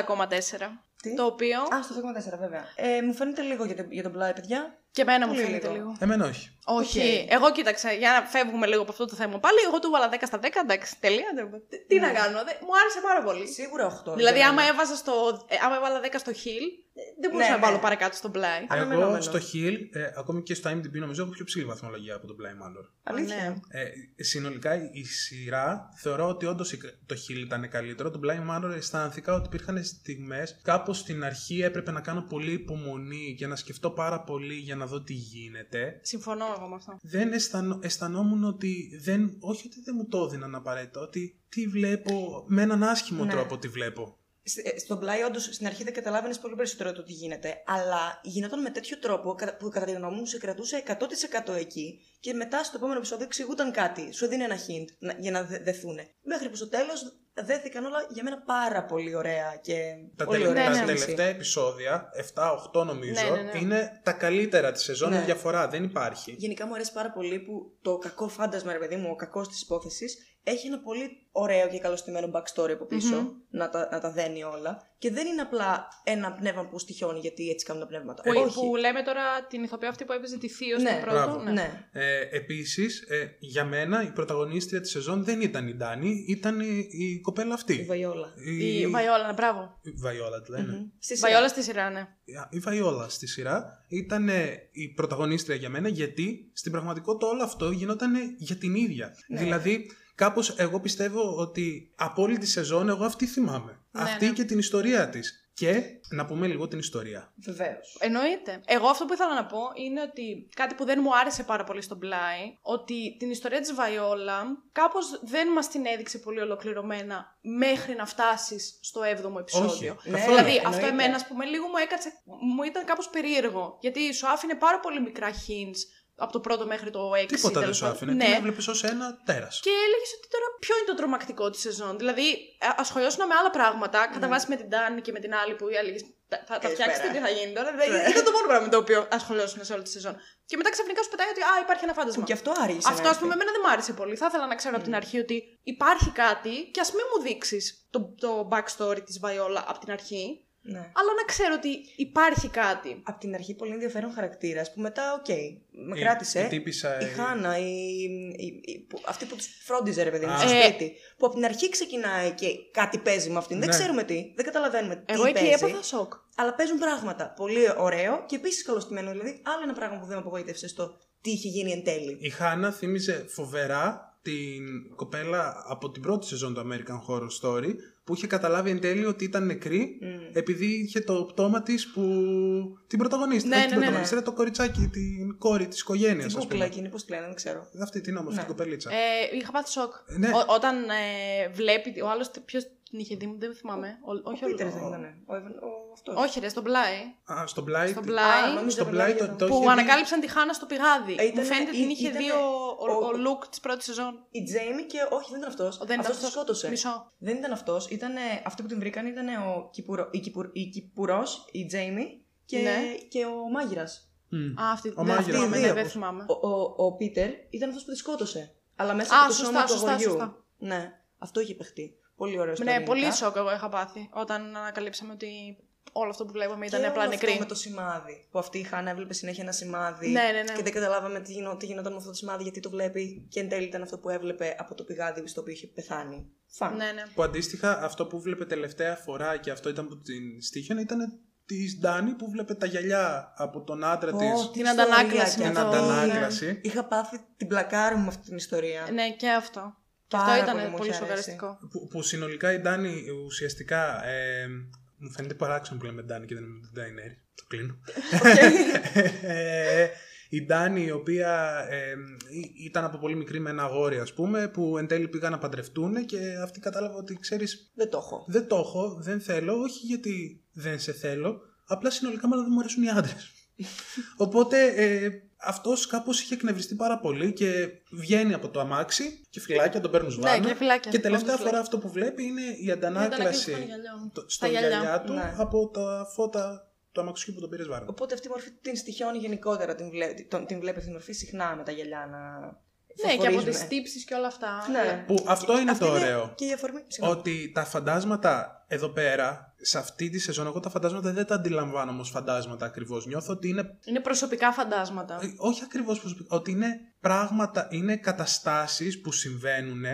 Τι; Το οποίο Α, στο 4 βέβαια. Ε, μου φαίνεται λίγο για, το- για τον πλάι, παιδιά. Και εμένα μου Πολύ φαίνεται λίγο. λίγο. Εμένα όχι. Όχι. Εγώ κοίταξα, για να φεύγουμε λίγο από αυτό το θέμα πάλι. Εγώ του βάλα 10 στα 10, εντάξει, τελεία. δεν- Τι- Τι να κάνω, δε- μου άρεσε πάρα πολύ. Σίγουρα 8. Δηλαδή, άμα έβαζα στο. ε, άμα έβαλα 10 στο Hill, ε, δεν μπορούσα Ναι, να βάλω ναι. παρακάτω στον πλάι. Α, Αναμενόμενο. Εγώ στο Hill, ε, ακόμη και στο IMDb νομίζω έχω πιο ψηλή βαθμολογία από τον Blind Manor. Αλήθεια. Ναι. Ε, συνολικά η σειρά θεωρώ ότι όντως το Hill ήταν καλύτερο. Το Blind Manor αισθάνθηκα ότι υπήρχαν στιγμές κάπως στην αρχή έπρεπε να κάνω πολύ υπομονή και να σκεφτώ πάρα πολύ για να δω τι γίνεται. Συμφωνώ εγώ με αυτό. Δεν αισθανο, αισθανόμουν ότι δεν. Όχι ότι δεν μου το έδιναν απαραίτητα, ότι τι βλέπω με έναν άσχημο Ναι. τρόπο τι βλέπω. Σ- ε, Στον πλάι, όντως, στην αρχή δεν καταλάβαινες πολύ περισσότερο το τι γίνεται, αλλά γινόταν με τέτοιο τρόπο κατα- που κατά τη γνώμη μου σε κρατούσε 100% εκεί και μετά στο επόμενο επεισόδιο εξηγούταν κάτι. Σου δίνει ένα hint να- για να δε, δεθούνε. Μέχρι που στο τέλος δέθηκαν όλα για μένα πάρα πολύ ωραία και Τα, πολύ τελε- ωραία. τα Ναι, ναι. εξέλιξη. τελευταία επεισόδια, 7-8 νομίζω, Ναι, ναι, ναι. είναι τα καλύτερα της σεζόν. Ναι. Η διαφορά δεν υπάρχει. Γενικά μου αρέσει πάρα πολύ που το κακό φάντασμα, ρε παιδί μου, ο κακός της υπόθεσης, έχει ένα πολύ ωραίο και καλωστημένο backstory από πισω να, τα, να τα δένει όλα. Και δεν είναι απλά ένα πνεύμα που στοιχιώνει γιατί έτσι κάνουν τα πνεύματα. Που, Όχι. που λέμε τώρα την ηθοποιό αυτή που έπαιζε τη Θείο Ναι, στην πρώτο. μπράβο. Ναι. ναι. Ε, Επίσης, ε, για μένα η πρωταγωνίστρια της σεζόν δεν ήταν η Ντάνη, ήταν η, η κοπέλα αυτή. Η Βαϊόλα. Η Βαϊόλα, μπράβο. η Βαϊόλα τη λένε. Μμμ. Στη σειρά. Βαϊόλα στη σειρά, ναι. Η Βαϊόλα στη σειρά ήταν ε, η πρωταγωνίστρια για μένα γιατί στην πραγματικότητα όλο αυτό γινόταν για την ίδια. Ναι. Δηλαδή, κάπως εγώ πιστεύω ότι από όλη τη σεζόν εγώ αυτή θυμάμαι. Ναι, αυτή ναι. και την ιστορία της. Και να πούμε λίγο την ιστορία. Βεβαίως. Εννοείται. Εγώ αυτό που ήθελα να πω είναι ότι κάτι που δεν μου άρεσε πάρα πολύ στον πλάι, ότι την ιστορία της Βαϊόλα κάπως δεν μας την έδειξε πολύ ολοκληρωμένα μέχρι να φτάσεις στο 7ο επεισόδιο. Όχι, Ναι, καθόλου. Δηλαδή, εννοείται. αυτό εμένα, ας πούμε, λίγο μου έκατσε, μου ήταν κάπως περίεργο. Γιατί σου άφηνε πάρα πολύ μικρά hints από το πρώτο μέχρι το 6. Τίποτα δεν τέλος σου πάντων. άφηνε. Ναι. Την έβλεπες ως ένα τέρας. Και έλεγες ότι τώρα ποιο είναι το τρομακτικό της σεζόν. Δηλαδή, α- ασχολιώσουν με άλλα πράγματα, κατά βάση με την Τάνη και με την άλλη που η άλλη. Θα, θα, θα Καλησπέρα. φτιάξετε τι θα γίνει τώρα. Δηλαδή, Ναι. ήταν το μόνο πράγμα με το οποίο ασχολιώσουν σε όλη τη σεζόν. Και μετά ξαφνικά σου πετάει ότι α, υπάρχει ένα φάντασμα. Που και αυτό άργησε. Αυτό, να ας πούμε, έρθει. εμένα δεν μου άρεσε πολύ. Θα ήθελα να ξέρω από την αρχή ότι υπάρχει κάτι και ας μην μου δείξεις το, το backstory της Βαϊόλα από την αρχή, Ναι. αλλά να ξέρω ότι υπάρχει κάτι. Απ' την αρχή πολύ ενδιαφέρον χαρακτήρα που μετά, οκ, με Η- κράτησε. η τύπισσα, η η- Χάνα, η, η- η- που- αυτή που τους φρόντιζε, ρε παιδί μου, Α. στο Ε. σπίτι. Που από την αρχή ξεκινάει και κάτι παίζει με αυτήν. Δεν Ναι. ξέρουμε τι, δεν καταλαβαίνουμε τι Εγώ εκεί παίζει. έπαθα σοκ. Αλλά παίζουν πράγματα. Πολύ ωραίο και επίσης καλοστημένο. Δηλαδή, άλλο ένα πράγμα που δεν με απογοήτευσε στο τι είχε γίνει εν τέλει. Η Χάνα θύμιζε φοβερά την κοπέλα από την πρώτη σεζόν του American Horror Story που είχε καταλάβει εν τέλει ότι ήταν νεκρή Μμ. επειδή είχε το πτώμα της που. την πρωταγωνίστρια. Ναι, όχι την ναι, ναι, πρωταγωνίστρια, το κοριτσάκι, την κόρη της οικογένειας, Την ας κούκλα πούμε. εκείνη, πώς τη λένε, δεν ξέρω. Αυτή την όμως, Ναι. την κοπελίτσα. Ε, είχα πάθει σοκ. Ναι. Ό- όταν ε, βλέπει ο άλλος. Ποιος Την είχε δει, δεν θυμάμαι. Ο, όχι Ο ο, Πίτερς δεν ήταν. Ο, Evan- ο, αυτός. Όχι, ρε, στον πλάι. Α, στον πλάι. Στον τη- πλάι. Α, νόμιζα στον τον πλάι Πλάι το, ήταν. το που είχε δει- ανακάλυψαν τη Χάνα στο πηγάδι. Ε, ήτανε- Μου φαίνεται την ή- είχε ήτανε δει ο, ο, ο- ο Λουκ της πρώτης σεζόν. Η Τζέιμι και. Όχι, δεν ήταν αυτός. Ο, δεν ήταν αυτός τη σκότωσε. Μισό. Δεν ήταν αυτός. Ήταν αυτοί που την βρήκαν ήταν ο Κυπουρο, η, Κυπουρ, η Κυπουρός, η Τζέιμι και, Ναι. και ο Μάγειρας. Μμ. Α, αυτή Ο δεν μάγειρας. θυμάμαι. Αυτοί οι Ναι, δύο. δεν θυμάμαι. Ο, ο, ο Πίτερ ήταν αυτός που τη σκότωσε. Αλλά μέσα Α, από το σωστά, σώμα του σωστά, αγοριού. σωστά. Ναι, αυτό είχε παιχτεί. Πολύ ωραίος Ναι, πολύ σοκ εγώ είχα πάθει όταν ανακαλύψαμε ότι όλο αυτό που βλέπαμε ήταν και απλά όλο νεκρή. Αυτό με το σημάδι. Που αυτή η Χάνα έβλεπε συνέχεια ένα σημάδι. Ναι, ναι, ναι. Και δεν καταλάβαμε τι, γινό, τι γινόταν με αυτό το σημάδι, γιατί το βλέπει. Και εν τέλει ήταν αυτό που έβλεπε από το πηγάδι στο οποίο είχε πεθάνει. Φαν. Ναι, ναι. Που αντίστοιχα αυτό που βλέπε τελευταία φορά και αυτό ήταν που την στήχιανε ήταν τη Ντάνη που βλέπει τα γυαλιά από τον άντρα Ω, της. τι Την ιστορία αντανάκλαση κι με Την αυτό. το- αντανάκλαση. Είχα πάθει την πλακάρι μου με αυτή την ιστορία. Ναι, και αυτό. Και Πάρα αυτό πολύ ήταν μου πολύ είχε αρέσει. σοκαριστικό. Που, που συνολικά η Ντάνη ουσιαστικά. Ε, μου φαίνεται παράξενο που λέμε Ντάνη και δεν λέμε την Ντάινέρη. Το κλείνω. Ε, η Ντάνη η οποία ε, ή- ήταν από πολύ μικρή με ένα αγόρι ας πούμε που εν τέλει πήγαν να παντρευτούν και αυτή κατάλαβε ότι ξέρεις Δεν το έχω. δεν το έχω, δεν θέλω, όχι γιατί δεν σε θέλω, απλά συνολικά μάλλον δεν μου αρέσουν οι άντρες. Οπότε ε, αυτός κάπως είχε εκνευριστεί πάρα πολύ και βγαίνει από το αμάξι και φυλάκια τον παίρνουν σβάνα. Ναι, και φυλάκια. Και τελευταία Όντως, φορά αυτό που βλέπει είναι η αντανάκλαση των γυαλιών. το- Τα στα γυαλιά. γυαλιά του Ναι. από τα φώτα του αμαξιού που τον πήρες βάρο. Οπότε αυτή η μορφή την στοιχιώνει γενικότερα. Την, βλέ... τον- την βλέπει αυτή τη μορφή συχνά με τα γυαλιά να. Ναι, και από τις φωσφορίζουνε. τύψεις και όλα αυτά. Ναι. Που αυτό είναι Αυτή το ωραίο. Και η αφορμή. Συγγνώμη. Ότι τα φαντάσματα εδώ πέρα, σε αυτή τη σεζόν, εγώ τα φαντάσματα δεν τα αντιλαμβάνω ω φαντάσματα ακριβώς. Νιώθω ότι είναι Είναι προσωπικά φαντάσματα. Ε, όχι ακριβώς προσωπικά, ότι είναι πράγματα, είναι καταστάσεις που συμβαίνουν,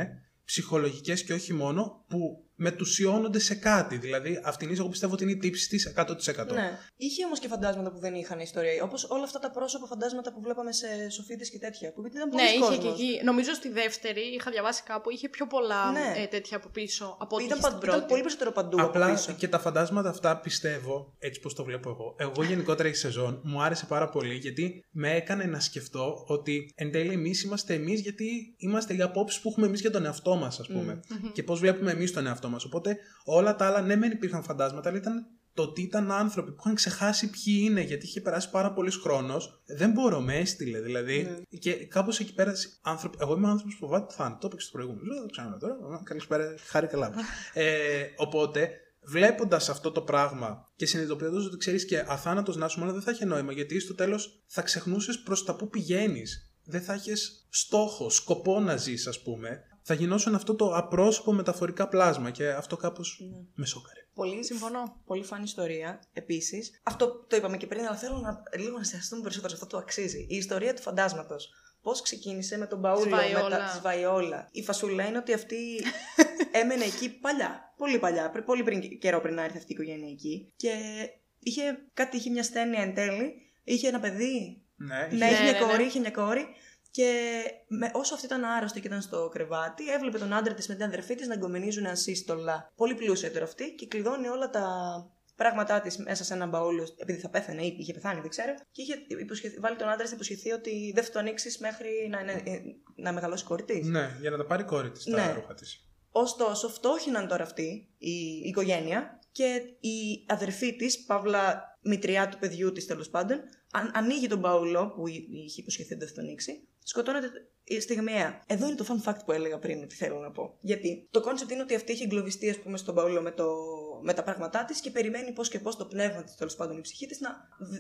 ψυχολογικές και όχι μόνο, που μετουσιώνονται σε κάτι. Δηλαδή, αυτήν εγώ πιστεύω ότι είναι η τύψη της 100%. Ναι. Είχε όμως και φαντάσματα που δεν είχαν ιστορία. Όπως όλα αυτά τα πρόσωπα φαντάσματα που βλέπαμε σε σοφίτε και τέτοια. Που ήταν πολύ Ναι, είχε κόσμος. και εκεί. Νομίζω στη δεύτερη είχα διαβάσει κάπου, είχε πιο πολλά Ναι. ε, τέτοια από πίσω από ό,τι Ήταν, είχε πα- στην ήταν πρώτη. πολύ περισσότερο παντού από Απλά πίσω. και τα φαντάσματα αυτά πιστεύω, έτσι πως το βλέπω εγώ. Εγώ γενικότερα η σεζόν μου άρεσε πάρα πολύ γιατί με έκανε να σκεφτώ ότι εν τέλει εμείς είμαστε εμείς γιατί είμαστε οι απόψεις που έχουμε εμείς για τον εαυτό μας, ας πούμε. Και πώς βλέπουμε εμείς τον εαυτό μα. Οπότε όλα τα άλλα, ναι, μεν υπήρχαν φαντάσματα, αλλά ήταν το ότι ήταν άνθρωποι που είχαν ξεχάσει ποιοι είναι, γιατί είχε περάσει πάρα πολύς χρόνος. Δεν μπορώ, με έστειλε δηλαδή. Και κάπως εκεί πέρα. Άνθρωποι, εγώ είμαι άνθρωπος που φοβάται το θάνατο. Το έπαιξε στο προηγούμενο. Δεν το ξαναλέω τώρα. Καλησπέρα, χάρη καλά. ε, οπότε, βλέποντας αυτό το πράγμα και συνειδητοποιώντας ότι ξέρεις και αθάνατος να σου, μάλλον δεν θα έχει νόημα, γιατί στο τέλος θα ξεχνούσες προς τα που πηγαίνεις. Δεν θα έχει στόχο, σκοπό να ζεις, ας πούμε. Θα γινόσουν αυτό το απρόσωπο μεταφορικά πλάσμα και αυτό κάπως με σόκαρε. Πολύ, Συμφωνώ. Πολύ φαν ιστορία επίσης. Αυτό το είπαμε και πριν, αλλά θέλω να, λίγο να εστιαστούμε περισσότερο σε αυτό το αξίζει. Η ιστορία του φαντάσματος. Πώς ξεκίνησε με τον Μπαούλο, Της με Βαϊόλα. τα της Βαϊόλα. Η φασούλα είναι ότι αυτή έμενε εκεί παλιά. Πολύ παλιά. πρι- Πολύ πριν, καιρό πριν να έρθει αυτή η οικογένεια εκεί. Και είχε κάτι, είχε μια στένεια εν τέλει. Είχε ένα παιδί. Ναι, Ναι, είχε- είχε Ναι, μια ναι, ναι. κόρη, είχε μια κόρη. Και με, όσο αυτή ήταν άρρωστη και ήταν στο κρεβάτι, έβλεπε τον άντρα της με την αδερφή της να γκομενίζουν ασύστολα. Πολύ πλούσια τώρα αυτή και κλειδώνει όλα τα πράγματά της μέσα σε ένα μπαούλο, επειδή θα πέθανε ή είχε πεθάνει, δεν ξέρω. Και είχε υποσχεθεί, βάλει τον άντρα της να υποσχεθεί ότι δεν θα το ανοίξεις μέχρι να, είναι- ε, να μεγαλώσει η κόρη της. ναι, για να τα πάρει η κόρη της τα Ναι. ρούχα της. Ωστόσο, φτώχυναν τώρα αυτή η, η οικογένεια και η αδερφή της, παύλα μητριά του παιδιού της τέλος πάντων, αν, ανοίγει τον μπαούλο που εί- είχε υποσχεθεί ότι δεν θα τον ανοίξει, σκοτώνεται η στιγμιαία. Εδώ είναι το fun fact που έλεγα πριν ότι θέλω να πω. Γιατί το κόνσεπτ είναι ότι αυτή έχει εγκλωβιστεί, ας πούμε, στον μπαούλο με, το, με τα πράγματά της και περιμένει πώς και πώς το πνεύμα της, τέλος πάντων η ψυχή της, να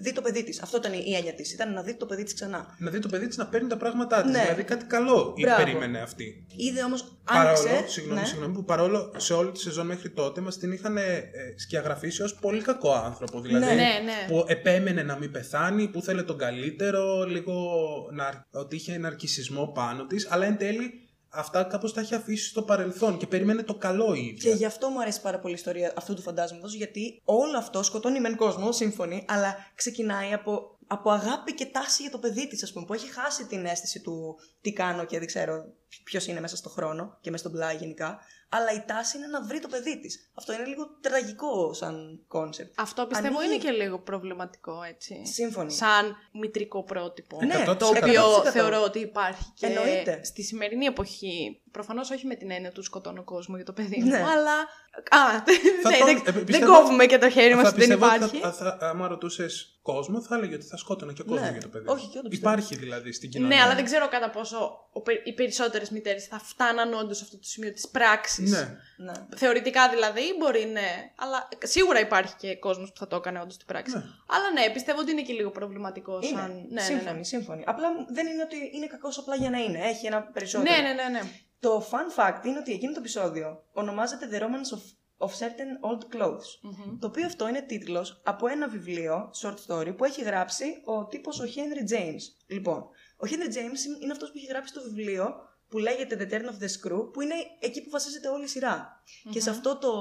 δει το παιδί της. Αυτό ήταν η έννοια της. Ήταν να δει το παιδί της ξανά. Να δει το παιδί της να παίρνει τα πράγματά της. Ναι. Δηλαδή κάτι καλό η Μπράβο. περίμενε αυτή. Είδε όμως, Παρόλο, άνοιξε. συγγνώμη, ναι. συγγνώμη, που παρόλο σε όλη τη σεζόν μέχρι τότε μας την είχαν ε, σκιαγραφίσει ως πολύ κακό άνθρωπο. Δηλαδή, Ναι, Ναι, ναι. που επέμενε να μην πεθάνει, που θέλει τον καλύτερο, λίγο να, ότι είχε ναρκισισμό πάνω της, αλλά εν τέλει αυτά κάπως τα έχει αφήσει στο παρελθόν και περίμενε το καλό η ίδια. Και γι' αυτό μου αρέσει πάρα πολύ η ιστορία αυτού του φαντάσματος, γιατί όλο αυτό σκοτώνει μεν κόσμο, σύμφωνοι, αλλά ξεκινάει από, από αγάπη και τάση για το παιδί της, ας πούμε, που έχει χάσει την αίσθηση του τι κάνω και δεν ξέρω ποιος είναι μέσα στον χρόνο και μέσα στο Bly γενικά. Αλλά η τάση είναι να βρει το παιδί της. Αυτό είναι λίγο τραγικό σαν κόνσεπτ. Αυτό πιστεύω Ανοίγει. είναι και λίγο προβληματικό, έτσι. Σύμφωνοι. Σαν μητρικό πρότυπο. Ναι, το 100%. οποίο 100%. θεωρώ ότι υπάρχει και Εννοείται. στη σημερινή εποχή. Προφανώς όχι με την έννοια του σκοτώνω κόσμο για το παιδί Ναι. μου, αλλά... Α, Θα ναι, τον- δεν, ε, δεν πιστεύω- κόβουμε και το χέρι μας Θα ότι δεν πιστεύω ότι υπάρχει. Θα, θα, άμα ρωτούσες κόσμο, θα έλεγε ότι θα σκότωνε και κόσμο Ναι. για το παιδί. Όχι, και εγώ το πιστεύω. Υπάρχει δηλαδή στην κοινωνία. Ναι, αλλά δεν ξέρω κατά πόσο ο πε- οι περισσότερες μητέρες θα φτάναν όντως σε αυτό το σημείο της πράξης. Ναι. Ναι. Θεωρητικά δηλαδή, μπορεί ναι. Αλλά σίγουρα υπάρχει και κόσμος που θα το έκανε όντως στην πράξη. Ναι. Αλλά ναι, πιστεύω ότι είναι και λίγο προβληματικό. Είναι. Σαν... Ναι, ναι, σύμφωνοι, ναι. σύμφωνοι. Απλά δεν είναι ότι είναι κακός απλά για να είναι. Έχει ένα περισσότερο. Ναι, ναι, ναι, ναι. Το fun fact είναι ότι εκείνο το επεισόδιο ονομάζεται The Romance of, of Certain Old Clothes. Μμμ. Το οποίο αυτό είναι τίτλος από ένα βιβλίο, short story, που έχει γράψει ο τύπος ο Henry James. Λοιπόν, ο Henry James είναι αυτός που έχει γράψει το βιβλίο που λέγεται The Turn of the Screw, που είναι εκεί που βασίζεται όλη η σειρα Και σε αυτό το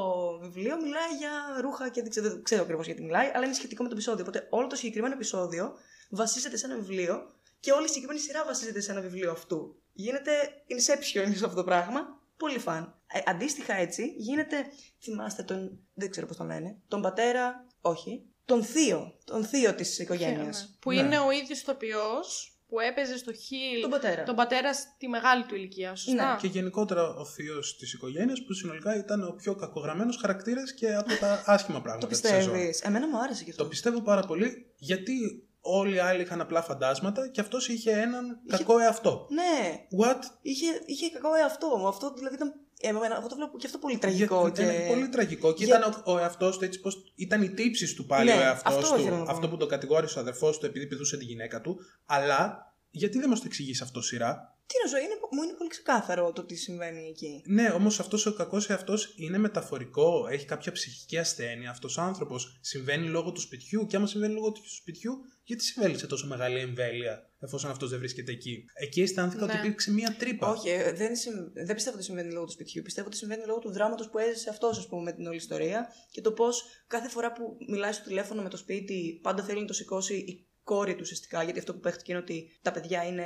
βιβλίο μιλάει για ρούχα και δεν ξέρω, δεν ξέρω ακριβώς γιατί μιλάει, αλλά είναι σχετικό με το επεισόδιο. Οπότε όλο το συγκεκριμένο επεισόδιο βασίζεται σε ένα βιβλίο και όλη η συγκεκριμένη σειρά βασίζεται σε ένα βιβλίο αυτού. Γίνεται inception σε αυτό το πράγμα. Πολύ φαν. Ε, αντίστοιχα έτσι γίνεται, θυμάστε τον, δεν ξέρω πώς τον λένε, τον πατέρα, όχι, τον θείο, τον θείο της οικογένειας. Ναι. Που Ναι. είναι ο ίδιος ηθοποιός που έπαιζε στο Χιλ Τον πατέρα. τον πατέρα στη μεγάλη του ηλικία, σωστά; Ναι. Και γενικότερα ο θείος της οικογένειας που συνολικά ήταν ο πιο κακογραμμένος χαρακτήρας και από τα άσχημα πράγματα Το της σεζόν. πιστεύεις. Εμένα μου άρεσε και αυτό. Το πιστεύω πάρα πολύ γιατί όλοι οι άλλοι είχαν απλά φαντάσματα και αυτός είχε έναν κακό εαυτό. Ναι, What? είχε, είχε κακό εαυτό. Αυτό δηλαδή ήταν. Εμένα, αυτό το βλέπω και αυτό πολύ τραγικό. Για- και... Ήταν πολύ τραγικό. Και Για- ήταν ο, ο εαυτός του έτσι πως ήταν η τύψη του πάλι Ναι, ο εαυτός αυτό ήθελα να του. πω. Αυτό που το κατηγόρησε ο αδερφός του επειδή πηδούσε τη γυναίκα του. Αλλά γιατί δεν μας το εξηγήσει αυτό σειρά; Τι να σου είναι, μου είναι πολύ ξεκάθαρο το τι συμβαίνει εκεί. Ναι, όμως αυτός ο κακός εαυτός είναι μεταφορικό. Έχει κάποια ψυχική ασθένεια. Αυτός ο άνθρωπος συμβαίνει λόγω του σπιτιού. Και άμα συμβαίνει λόγω του σπιτιού, γιατί συμβαίνει σε τόσο μεγάλη εμβέλεια, εφόσον αυτός δεν βρίσκεται εκεί; Εκεί αισθάνθηκα Ναι. ότι υπήρξε μία τρύπα. Όχι, ε, δεν, συμ- δεν πιστεύω ότι συμβαίνει λόγω του σπιτιού. Πιστεύω ότι συμβαίνει λόγω του δράματος που έζησε αυτός, ας πούμε, με την όλη ιστορία και το πώς κάθε φορά που μιλάει στο τηλέφωνο με το σπίτι, πάντα θέλει να το σηκώσει η κόρη του ουσιαστικά. Γιατί αυτό που παίχτηκε είναι ότι τα παιδιά είναι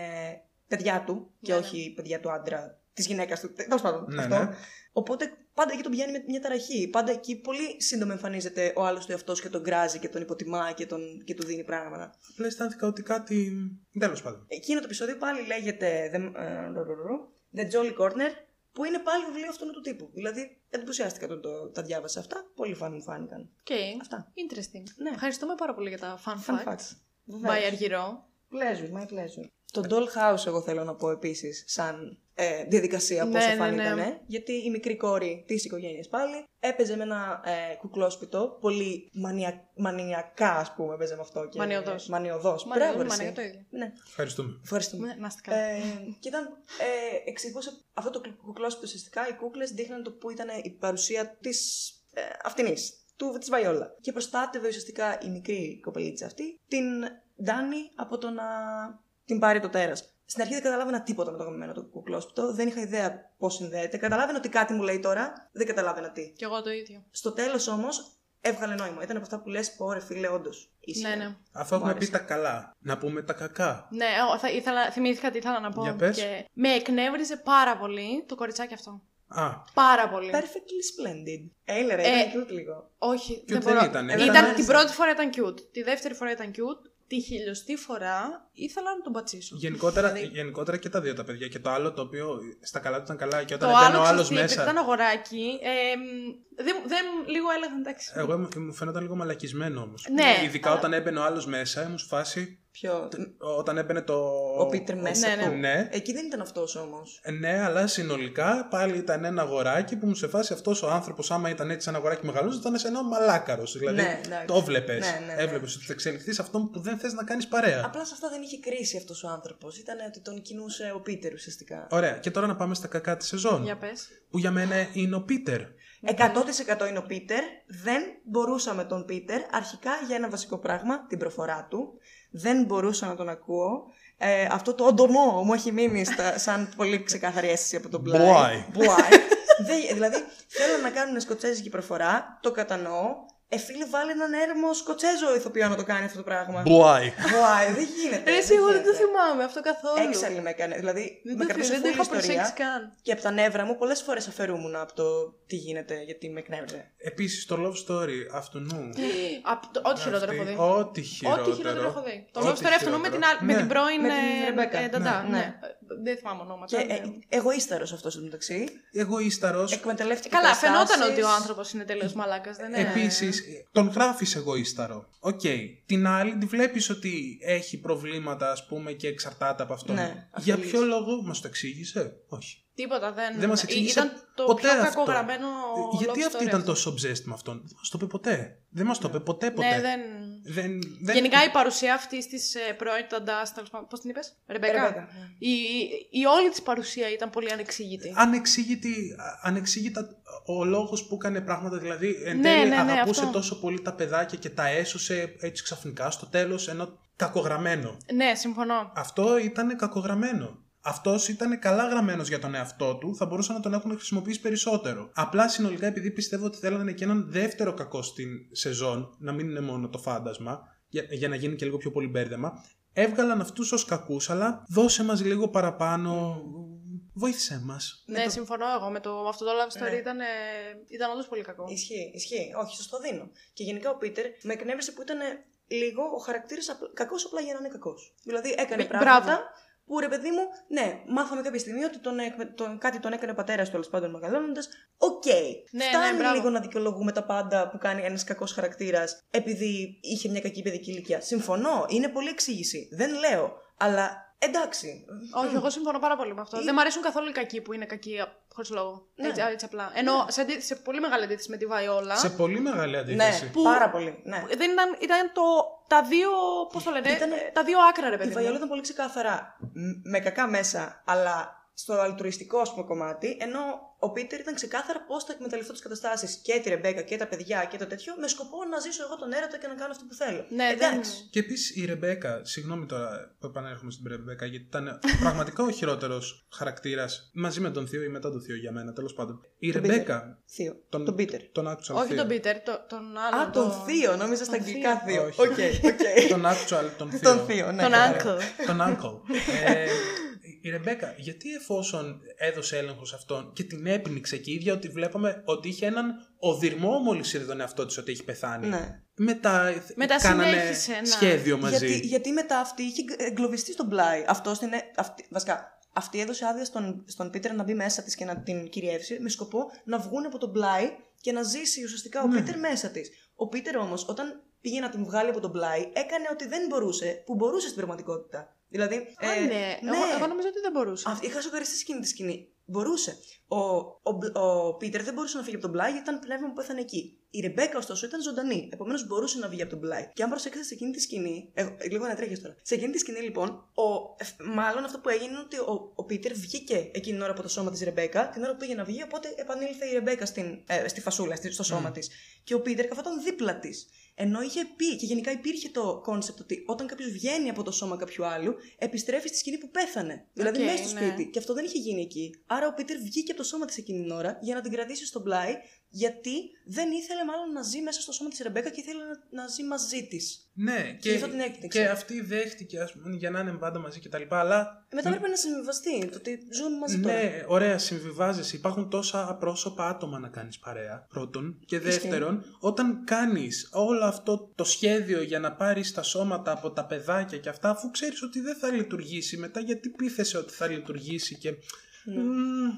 παιδιά του και Ναι, όχι παιδιά του άντρα, της γυναίκας του. Τέλος πάντων. Ναι, αυτό. ναι. Οπότε πάντα εκεί τον πιάνει με μια ταραχή. Πάντα εκεί πολύ σύντομα εμφανίζεται ο άλλος του εαυτός και τον γκράζει και τον υποτιμά και, τον, και του δίνει πράγματα. Απλά αισθάνθηκα ότι κάτι. Τέλος πάντων. Εκείνο το επεισόδιο πάλι λέγεται The, ε, ρου, ρου, ρου, The Jolly Corner, που είναι πάλι βιβλίο αυτού του τύπου. Δηλαδή, εντυπωσιάστηκα όταν το, τα διάβασα αυτά. Πολύ φαν μου φάνηκαν. Okay. Αυτά. Interesting. Ναι. Ευχαριστούμε πάρα πολύ για τα fun, Fun facts. facts. By Αργυρό. Pleasure, my pleasure. Το Dollhouse, εγώ θέλω να πω επίσης, σαν ε, διαδικασία, Ναι, πόσο ναι, φαν ναι. ήταν. Γιατί η μικρή κόρη της οικογένειας πάλι έπαιζε με ένα ε, κουκλόσπιτο, πολύ μανια, μανιακά, ας πούμε, έπαιζε με αυτό. Και, Μανιωδώς. Μανιωδώς. Μανία, Μπράβο, ρε, μανία, εσύ. το ίδιο. Ναι, Ευχαριστούμε. ευχαριστούμε. Ναι, να είστε καλά. Ε, και ήταν, ε, εξηγούσε αυτό το κουκλόσπιτο ουσιαστικά. Οι κούκλες δείχναν το που ήταν η παρουσία της ε, αυτινής, του της Βαϊόλα. Και προστάτευε ουσιαστικά η μικρή κοπελίτσα αυτή την Ντάνι από το να την πάρει το τέρας. Στην αρχή δεν καταλάβαινα τίποτα με το γαμμένο το κουκλόσπιτο. Δεν είχα ιδέα πώς συνδέεται. Καταλάβαινα ότι κάτι μου λέει τώρα. Δεν καταλάβαινα τι. Κι εγώ το ίδιο. Στο τέλος όμως έβγαλε νόημα. Ήταν από αυτά που λες: Πω, ρε φίλε, όντως. Ναι, ναι. Αφού έχουμε Μου πει άρεσε. τα καλά, να πούμε τα κακά. Ναι, εγώ θα ήθελα, θυμήθηκα τι ήθελα να πω. Για πες. Και με εκνεύριζε πάρα πολύ το κοριτσάκι αυτό. Α, Πάρα πολύ. Perfectly splendid. Έλε, ρε, Ε, ήταν cute λίγο. Όχι, δεν μπορώ. ήταν, ήταν Ήταν, άρεσε. την πρώτη φορά ήταν cute. Τη δεύτερη φορά ήταν cute. Τη χιλιοστή φορά ήθελα να τον πατσίσω. γενικότερα, Δηλαδή- γενικότερα και τα δύο τα παιδιά. Και το άλλο το οποίο στα καλά του ήταν καλά και Το όταν έμπαινε άλλο ο άλλο ξέρεις τι, επειδή μέσα. ήταν αγοράκι. Ε, μ, δεν, δεν, λίγο έλεγα εντάξει. Εγώ μου- μου φαίνονταν λίγο μαλακισμένο όμως. Ναι, Ειδικά αλλά- όταν έμπαινε ο άλλος μέσα, ήμουν σε φάση. Ποιο; Όταν έμπαινε το. Ο Πίτερ μέσα. Ναι, ναι. του. Ναι. Εκεί δεν ήταν αυτός όμως. Ε, Ναι, αλλά συνολικά πάλι ήταν ένα αγοράκι που μου σε φάση αυτός ο άνθρωπος, άμα ήταν έτσι ένα αγοράκι μεγαλός, ήταν σε ένα μαλάκαρος. Δηλαδή Ναι, εντάξει. το βλέπει. Ναι, ναι, ναι. Έβλεπες ότι θα εξελιχθείς σε αυτό που δεν θες να κάνεις παρέα. Απλά σε αυτά δεν είχε κρίση αυτός ο άνθρωπος. Ήταν ότι τον κινούσε ο Πίτερ ουσιαστικά. Ωραία, και τώρα να πάμε στα κακά της σεζόν. Για πες. Που για μένα είναι ο Πίτερ. 100% είναι ο Πίτερ. Δεν μπορούσα με τον Πίτερ αρχικά για ένα βασικό πράγμα, την προφορά του. Δεν μπορούσα να τον ακούω. Ε, αυτό το οντομό μου έχει μείνει στα, σαν πολύ ξεκάθαρη αίσθηση από τον Μπλάι. Μπλάι. Μπλάι. Δεν- δηλαδή, θέλω να κάνουν σκοτσέζικη προφορά, το κατανοώ. Ε, φίλε, βάλει έναν έρμο Σκοτσέζο ηθοποιό να το κάνει αυτό το πράγμα. Μπουάι. Βουάι, δεν γίνεται. Ρε, εσύ, εγώ δεν το γίνεται. θυμάμαι αυτό καθόλου. Έξαλλη με έκανε. Δηλαδή, Δεν με το κρατούσε θυμάμαι, δεν το full είχα ιστορία. προσέξει καν. Και από τα νεύρα μου πολλές φορές αφαιρούμουν από το τι γίνεται, γιατί με εκνεύριζε. Επίσης το love story αυτού νου. Απ' το- Ό,τι χειρότερο έχω δει. Ό,τι χειρότερο. Ό,τι χειρότερο έχω δει. Το Ό,τι Love Story αυτού με την, άλλη- με Ναι. την πρώην. Με την ε, Ρεμπέκα. ε, Νταντά, Ναι, ναι. ναι. Δεν θυμάμαι ονόματα. Και ναι. ε, εγωίσταρο αυτός εντωμεταξύ. Εγωίσταρο. Εκμεταλλεύτηκε Καλά, περιστάσεις. φαινόταν ότι ο άνθρωπος είναι τελείως μαλάκας, δεν είναι. Επίσης, τον γράφεις εγωίσταρο. Οκ. Την άλλη τη βλέπεις ότι έχει προβλήματα, ας πούμε, και εξαρτάται από αυτόν. Ναι, Για αφελής. ποιο λόγο μας το εξήγησε, Όχι. Τίποτα, δεν. Δεν μας εξήγησε Ήταν το ποτέ πιο αυτό. κακογραμμένο. Γιατί love αυτή story ήταν αυτός. τόσο obsessed με αυτόν; Δεν μας το είπε ποτέ. Δεν μας το είπε ποτέ ποτέ. Ναι, δεν. Δεν, δεν... Γενικά η παρουσία αυτής της ε, πρώην νταντά, τέλος πάντων. Πώς την είπες, Ρεμπέκα. Ρεμπέκα, ναι. Η, η, η όλη της παρουσία ήταν πολύ ανεξήγητη. Ανεξήγητη, ανεξήγητα ο λόγος που έκανε πράγματα, δηλαδή εν Ναι, τέλει ναι, ναι, αγαπούσε αυτό. τόσο πολύ τα παιδάκια και τα έσωσε έτσι ξαφνικά στο τέλος, ενώ κακογραμμένο. Ναι, συμφωνώ. Αυτό ήταν κακογραμμένο. Αυτός ήταν καλά γραμμένος για τον εαυτό του, θα μπορούσαν να τον έχουν χρησιμοποιήσει περισσότερο. Απλά συνολικά, επειδή πιστεύω ότι θέλανε και έναν δεύτερο κακό στην σεζόν, να μην είναι μόνο το φάντασμα, για, για να γίνει και λίγο πιο πολύ μπέρδεμα, έβγαλαν αυτούς ως κακούς, αλλά δώσε μας λίγο παραπάνω. Βοήθησέ μας. Ναι, το- συμφωνώ εγώ. Με το, με αυτό το love story Ναι. ήταν, ε, ήταν όντως πολύ κακό. Ισχύει, ισχύει. Όχι, σας το δίνω. Και γενικά ο Πίτερ με εκνεύρισε που ήταν λίγο ο χαρακτήρας κακός απλά για να είναι κακός. Δηλαδή έκανε Μπ- πράγματα μπράβο. Που ρε παιδί μου, ναι, μάθαμε κάποια στιγμή ότι τον, εκμε- τον, κάτι τον έκανε ο πατέρας του τέλος πάντων μεγαλώνοντας. Οκ. Ναι, Φτάνει ναι, μπράβο. λίγο να δικαιολογούμε τα πάντα που κάνει ένας κακός χαρακτήρας επειδή είχε μια κακή παιδική ηλικία. Συμφωνώ, είναι πολύ εξήγηση. Δεν λέω. Αλλά εντάξει. Όχι, εγώ συμφωνώ πάρα πολύ με αυτό. Ή- Δεν μου αρέσουν καθόλου οι κακοί που είναι κακοί χωρίς λόγο. Ναι. Έτσι, έτσι απλά. Ενώ σε, αντί- σε πολύ μεγάλη αντίθεση με τη Βαϊόλα. Σε πολύ μεγάλη Ναι, αντίθεση. Που- πάρα πολύ. Ναι. Δεν ήταν, ήταν το, τα δύο. Πώς το λένε, Ήτανε- ε, τα δύο άκρα, ρε Η παιδί. μου. Βαϊόλα ήταν πολύ ξεκάθαρα μ- με κακά μέσα, αλλά στο αλτουριστικό ας πούμε, κομμάτι, ενώ ο Πίτερ ήταν ξεκάθαρα πώς θα εκμεταλλευτώ τις καταστάσεις και τη Ρεμπέκα και τα παιδιά και το τέτοιο, με σκοπό να ζήσω εγώ τον έρωτα και να κάνω αυτό που θέλω. Ναι, Εντάξει. δεν. Και επίσης η Ρεμπέκα, συγγνώμη τώρα που επανέρχομαι στην Ρεμπέκα, γιατί ήταν πραγματικά ο χειρότερος χαρακτήρας μαζί με τον Θείο ή μετά τον Θείο για μένα, τέλος πάντων. Η Τον Ρεμπέκα. Θείο. Τον, Τον Πίτερ. Τον actual Όχι Θείο. τον Πίτερ, το, τον άλλο. Α, τον Θείο, νόμιζα στα τον αγγλικά Θείο. Θείο. Όχι. Οκ, οκ. τον actual, τον Θείο. Τον Θείο, ναι. τον κατάλαβα. uncle. τον uncle. ε, η Ρεμπέκα, γιατί εφόσον έδωσε έλεγχο σε αυτόν και την έπνιξε και η ίδια ότι βλέπαμε ότι είχε έναν οδυρμό μόλις είδε τον εαυτό της ότι έχει πεθάνει. Ναι. Μετά, Μετά κάνανε συνέχισε, ναι. σχέδιο μαζί. Γιατί, γιατί μετά αυτή είχε εγκλωβιστεί στον πλάι. Αυτό είναι. Αυτή, βασικά, αυτή έδωσε άδεια στον, στον Πίτερ να μπει μέσα της και να την κυριεύσει με σκοπό να βγουν από τον πλάι και να ζήσει ουσιαστικά ο Ναι. Πίτερ μέσα της. Ο Πίτερ όμως, όταν πήγε να την βγάλει από τον πλάι, έκανε ότι δεν μπορούσε, που μπορούσε στην πραγματικότητα. Δηλαδή. Α, ε, ναι. Εγώ, εγώ νομίζω ότι δεν μπορούσα. Αυτή- Είχα σοκαριστεί σε εκείνη τη σκηνή. Μπορούσε. Ο, ο, Μπ- ο Πίτερ δεν μπορούσε να φύγει από το Bly γιατί ήταν πνεύμα που πέθανε εκεί. Η Ρεμπέκα, ωστόσο, ήταν ζωντανή. Επομένως μπορούσε να βγει από το Bly. Και αν προσέξετε σε εκείνη τη σκηνή. Ε, λίγο να τρέχεις τώρα. Σε εκείνη τη σκηνή, λοιπόν, ο, ε, μάλλον αυτό που έγινε είναι ότι ο, ο Πίτερ βγήκε εκείνη την ώρα από το σώμα της Ρεμπέκα, την ώρα που πήγε να βγει, οπότε επανήλθε η Ρεμπέκα στην, ε, στη φασούλα, στη- στο σώμα Mm. της. Και ο Πίτερ καθόταν δίπλα της. Ενώ είχε πει και γενικά υπήρχε το κόνσεπτ ότι όταν κάποιος βγαίνει από το σώμα κάποιου άλλου, επιστρέφει στη σκηνή που πέθανε. Δηλαδή Οκ, μέσα στο ναι. σπίτι. Και αυτό δεν είχε γίνει εκεί. Άρα ο Πίτερ βγήκε από το σώμα της εκείνη την ώρα για να την κρατήσει στο Bly, γιατί δεν ήθελε μάλλον να ζει μέσα στο σώμα της Ρεμπέκα και ήθελε να, να ζει μαζί της. Ναι, γι' αυτό την έκπληξε. και αυτή δέχτηκε ας πούμε, για να είναι πάντα μαζί και τα λοιπά, αλλά Μετά έπρεπε να συμβιβαστεί το ότι ζουν μαζί τώρα. Ναι, ωραία, συμβιβάζεσαι. Υπάρχουν τόσα απρόσωπα άτομα να κάνεις παρέα. Πρώτον. Και δεύτερον, όταν κάνεις όλο αυτό το σχέδιο για να πάρεις τα σώματα από τα παιδάκια και αυτά, αφού ξέρεις ότι δεν θα λειτουργήσει μετά, γιατί πείθεσαι ότι θα λειτουργήσει και. Ναι. Μμμ,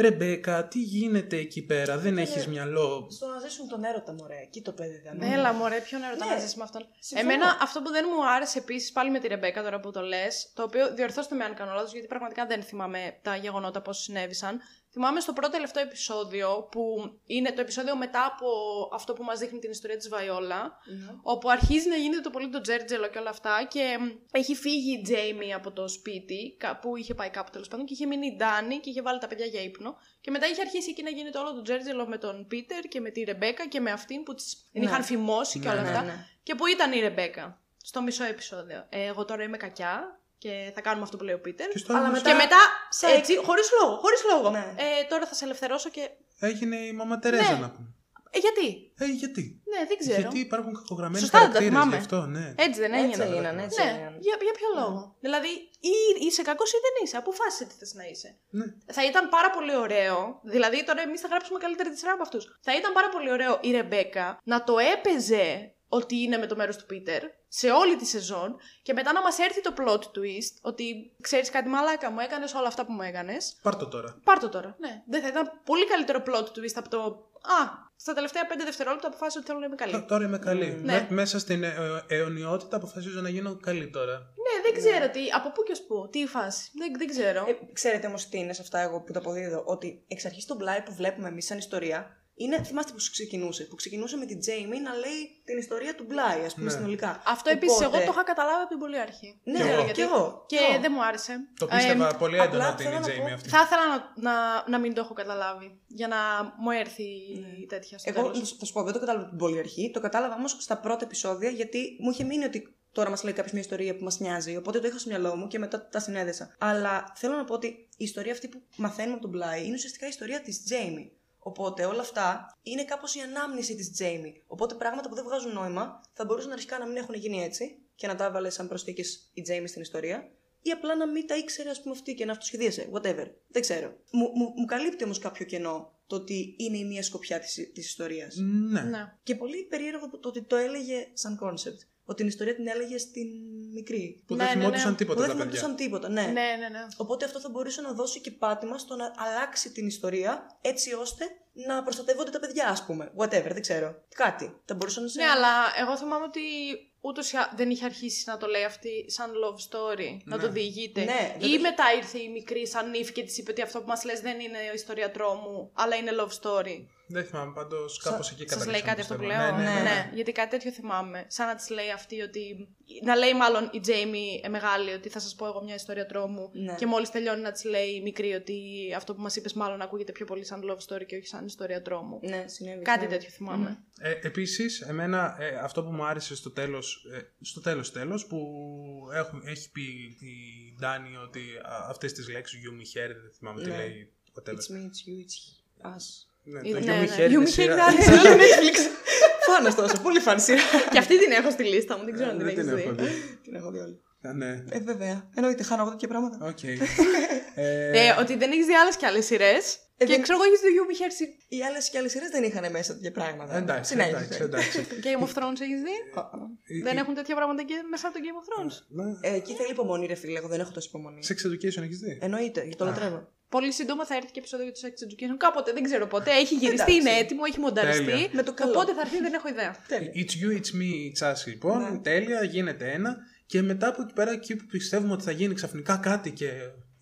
Ρεμπέκα, τι γίνεται εκεί πέρα, δεν Ναι. έχεις μυαλό; Στο να ζήσουν τον έρωτα, μωρέ. Εκεί το παιδί δεν Έλα, μωρέ, ποιον έρωτα Ναι, να ζήσει με αυτόν; συμφωνώ. Εμένα αυτό που δεν μου άρεσε επίσης πάλι με τη Ρεμπέκα τώρα που το λες, το οποίο διορθώστε με αν κάνω λάθος, γιατί πραγματικά δεν θυμάμαι τα γεγονότα πώς συνέβησαν. Θυμάμαι στο πρώτο τελευταίο επεισόδιο, που είναι το επεισόδιο μετά από αυτό που μας δείχνει την ιστορία της Βαϊόλα, Ναι. όπου αρχίζει να γίνεται το πολύ το τζέρτζελο και όλα αυτά και μ, έχει φύγει η Τζέιμι από το σπίτι, που είχε πάει κάπου τέλος πάντων και είχε μείνει η Ντάνη και είχε βάλει τα παιδιά για ύπνο. Και μετά είχε αρχίσει εκεί να γίνεται όλο το τζέρτζελο με τον Πίτερ και με τη Ρεμπέκα και με αυτήν που τις την Ναι. είχαν φημώσει και Ναι, όλα ναι, αυτά. ναι. Και που ήταν η Ρεμπέκα στο μισό επεισόδιο. Ε, εγώ τώρα είμαι κακιά και θα κάνουμε αυτό που λέει ο Πίτερ. Και στο Αλλά άλλο μετά- Και μετά, Σαν- έτσι, χωρίς λόγο, χωρίς λόγο. Ναι. Ε, τώρα θα σε ελευθερώσω και έγινε η μαμά Τερέζα Ναι. να πούμε. Ε, γιατί; Ε, γιατί; Ναι, δεν ξέρω. Γιατί υπάρχουν κακογραμμένοι Σωστά, δεν τα χαρακτήρες θυμάμαι. γι' αυτό, ναι. Έτσι δεν Έτσι έγινε. έγιναν, έτσι Ναι, έγιναν. για, για ποιο λόγο; Δηλαδή, ή είσαι κακός ή δεν είσαι. Αποφάσισε τι θες να είσαι. ναι. Θα ήταν πάρα πολύ ωραίο. Δηλαδή, τώρα εμείς θα γράψουμε καλύτερη τη σειρά από αυτούς. Θα ήταν πάρα πολύ ωραίο η Ρεμπέκα να το έπαιζε ότι είναι με το μέρος του Πίτερ σε όλη τη σεζόν και μετά να μας έρθει το plot twist ότι ξέρεις κάτι μαλάκα μου, έκανες όλα αυτά που μου έκανες. Πάρ' το τώρα. Πάρ' το τώρα. Ναι. Δεν θα ήταν πολύ καλύτερο plot twist από το. Α, στα τελευταία πέντε δευτερόλεπτα αποφάσισα ότι θέλω να είμαι καλή. Τ- Τώρα είμαι καλή. Ναι. Με- μέσα στην ε, ε, αιωνιότητα αποφασίζω να γίνω καλή τώρα. Ναι, δεν ξέρω τι. Από πού και ως πού. Τι η φάση. Δεν, δεν ξέρω. Ε, ξέρετε όμως τι είναι σε αυτά εγώ που το αποδίδω. Ότι εξ αρχής το Bly που βλέπουμε εμείς σαν ιστορία είναι. Θυμάστε πώ ξεκινούσε. Που ξεκινούσε με την Jamie να λέει την ιστορία του Bly, ας πούμε, Ναι. συνολικά. Αυτό επίσης Οπότε- εγώ το είχα καταλάβει από την πολύ αρχή. Ναι, Δεν ξέρω εγώ. γιατί. κι εγώ. Και κι εγώ. δεν μου άρεσε. Το Ε, πίστευα πολύ απλά έντονα ότι είναι η θέλω να Jamie πω- αυτή. θα ήθελα να, να, να μην το έχω καταλάβει. Για να μου έρθει η τέτοια στο Ναι. Εγώ τέλος. θα σου πω, δεν το κατάλαβα από την πολύ αρχή. Το κατάλαβα όμως στα πρώτα επεισόδια γιατί μου είχε μείνει ότι τώρα μας λέει κάποιος μια ιστορία που μας νοιάζει. Οπότε το είχα στο μυαλό μου και μετά τα συνέδεσα. Αλλά θέλω να πω ότι η ιστορία αυτή που μαθαίνουμε από τον Bly είναι ουσιαστικά η ιστορία της Jamie. Οπότε όλα αυτά είναι κάπως η ανάμνηση της Jamie. Οπότε πράγματα που δεν βγάζουν νόημα θα μπορούσαν αρχικά να μην έχουν γίνει έτσι και να τα έβαλες σαν προσθήκες η Jamie στην ιστορία. Ή απλά να μην τα ήξερε, ας πούμε, αυτή και να αυτοσχεδίασε. Whatever. Δεν ξέρω. Μου, μου, μου καλύπτει όμως κάποιο κενό το ότι είναι η μία σκοπιά της της ιστορίας. Ναι. Ναι. Και πολύ περίεργο το ότι το έλεγε σαν κόνσεπτ. Ότι την ιστορία την έλεγε στην μικρή. Που Ναι, δεν ναι, θυμόντουσαν ναι. Που τίποτα δεν τα θυμόντουσαν παιδιά. τίποτα, ναι. ναι, ναι, ναι. Οπότε αυτό θα μπορούσε να δώσει και πάτημα στο να αλλάξει την ιστορία έτσι ώστε να προστατεύονται τα παιδιά, ας πούμε. Whatever, δεν ξέρω. Κάτι. Θα μπορούσε να σε. Ναι, αλλά εγώ θυμάμαι ότι ούτως δεν είχε αρχίσει να το λέει αυτή σαν love story, να Ναι. το διηγείται. Ναι, δεν ή το- μετά ήρθε η μικρή σαν νύφη και της είπε ότι αυτό που μας λες δεν είναι ιστορία τρόμου, αλλά είναι love story. Δεν θυμάμαι πάντως κάπως εκεί Σας λέει καταλήξαμε, κάτι αυτό που πιστεύω. λέω. Ναι, ναι, ναι. ναι. γιατί κάτι τέτοιο θυμάμαι. Σαν να της λέει αυτή ότι. Να λέει μάλλον η Τζέιμι ε, μεγάλη ότι θα σας πω εγώ μια ιστορία τρόμου. Ναι. Και μόλις τελειώνει να της λέει η μικρή ότι αυτό που μας είπες μάλλον ακούγεται πιο πολύ σαν love story και όχι σαν ιστορία τρόμου. Ναι, συνέβη. Κάτι συνέβη. τέτοιο θυμάμαι. Ε, επίσης, εμένα ε, αυτό που μου άρεσε στο τέλος, ε, στο τέλος τέλος, που έχουν, έχει πει η Ντάνη ότι α, αυτές τις λέξεις, you me here, δεν θυμάμαι τι Ναι. λέει, whatever. It's me, it's you, it's us. Ναι, Ε, το ναι, You Me ναι. Her You είναι Me Her σειρά- είναι άλλη σειρά. Netflix. Φαν ωστόσο, πολύ φαν σειρά. και αυτή την έχω στη λίστα μου, δεν ξέρω αν την Δεν έχεις την έχω δει. δει. Την έχω δει όλη. Α, Ναι, Ε, βέβαια. Εννοείται, χάνω εγώ τέτοια πράγματα. οκ. Ε, Ε, ότι δεν έχεις δει άλλες κι άλλες σειρές. Ε, και δεν- ξέρω εγώ έχεις δει You Me Here Sing- Οι άλλες και άλλες σειρές δεν είχαν μέσα τέτοια πράγματα. Εντάξει, Συνέχισε. εντάξει, εντάξει. Game of Thrones έχεις δει; Ε, δεν ε, έχουν τέτοια πράγματα και μέσα από το Game of Thrones; ναι. Ε, εκεί θέλει υπομονή, ρε φίλε. Εγώ δεν έχω τόση υπομονή. Sex Education έχεις δει; Εννοείται, γιατί το λατρεύω. Πολύ σύντομα θα έρθει και επεισόδιο για το Sex Education. Κάποτε, δεν ξέρω πότε. Έχει γυριστεί, Εντάξει. είναι έτοιμο, έχει μονταριστεί. Τέλεια. Με το καλό. Οπότε θα έρθει, δεν έχω ιδέα. Τέλεια. It's you, it's me, it's us λοιπόν. Ναι. Τέλεια, γίνεται ένα. Και μετά από εκεί πέρα, εκεί που πιστεύουμε ότι θα γίνει ξαφνικά κάτι και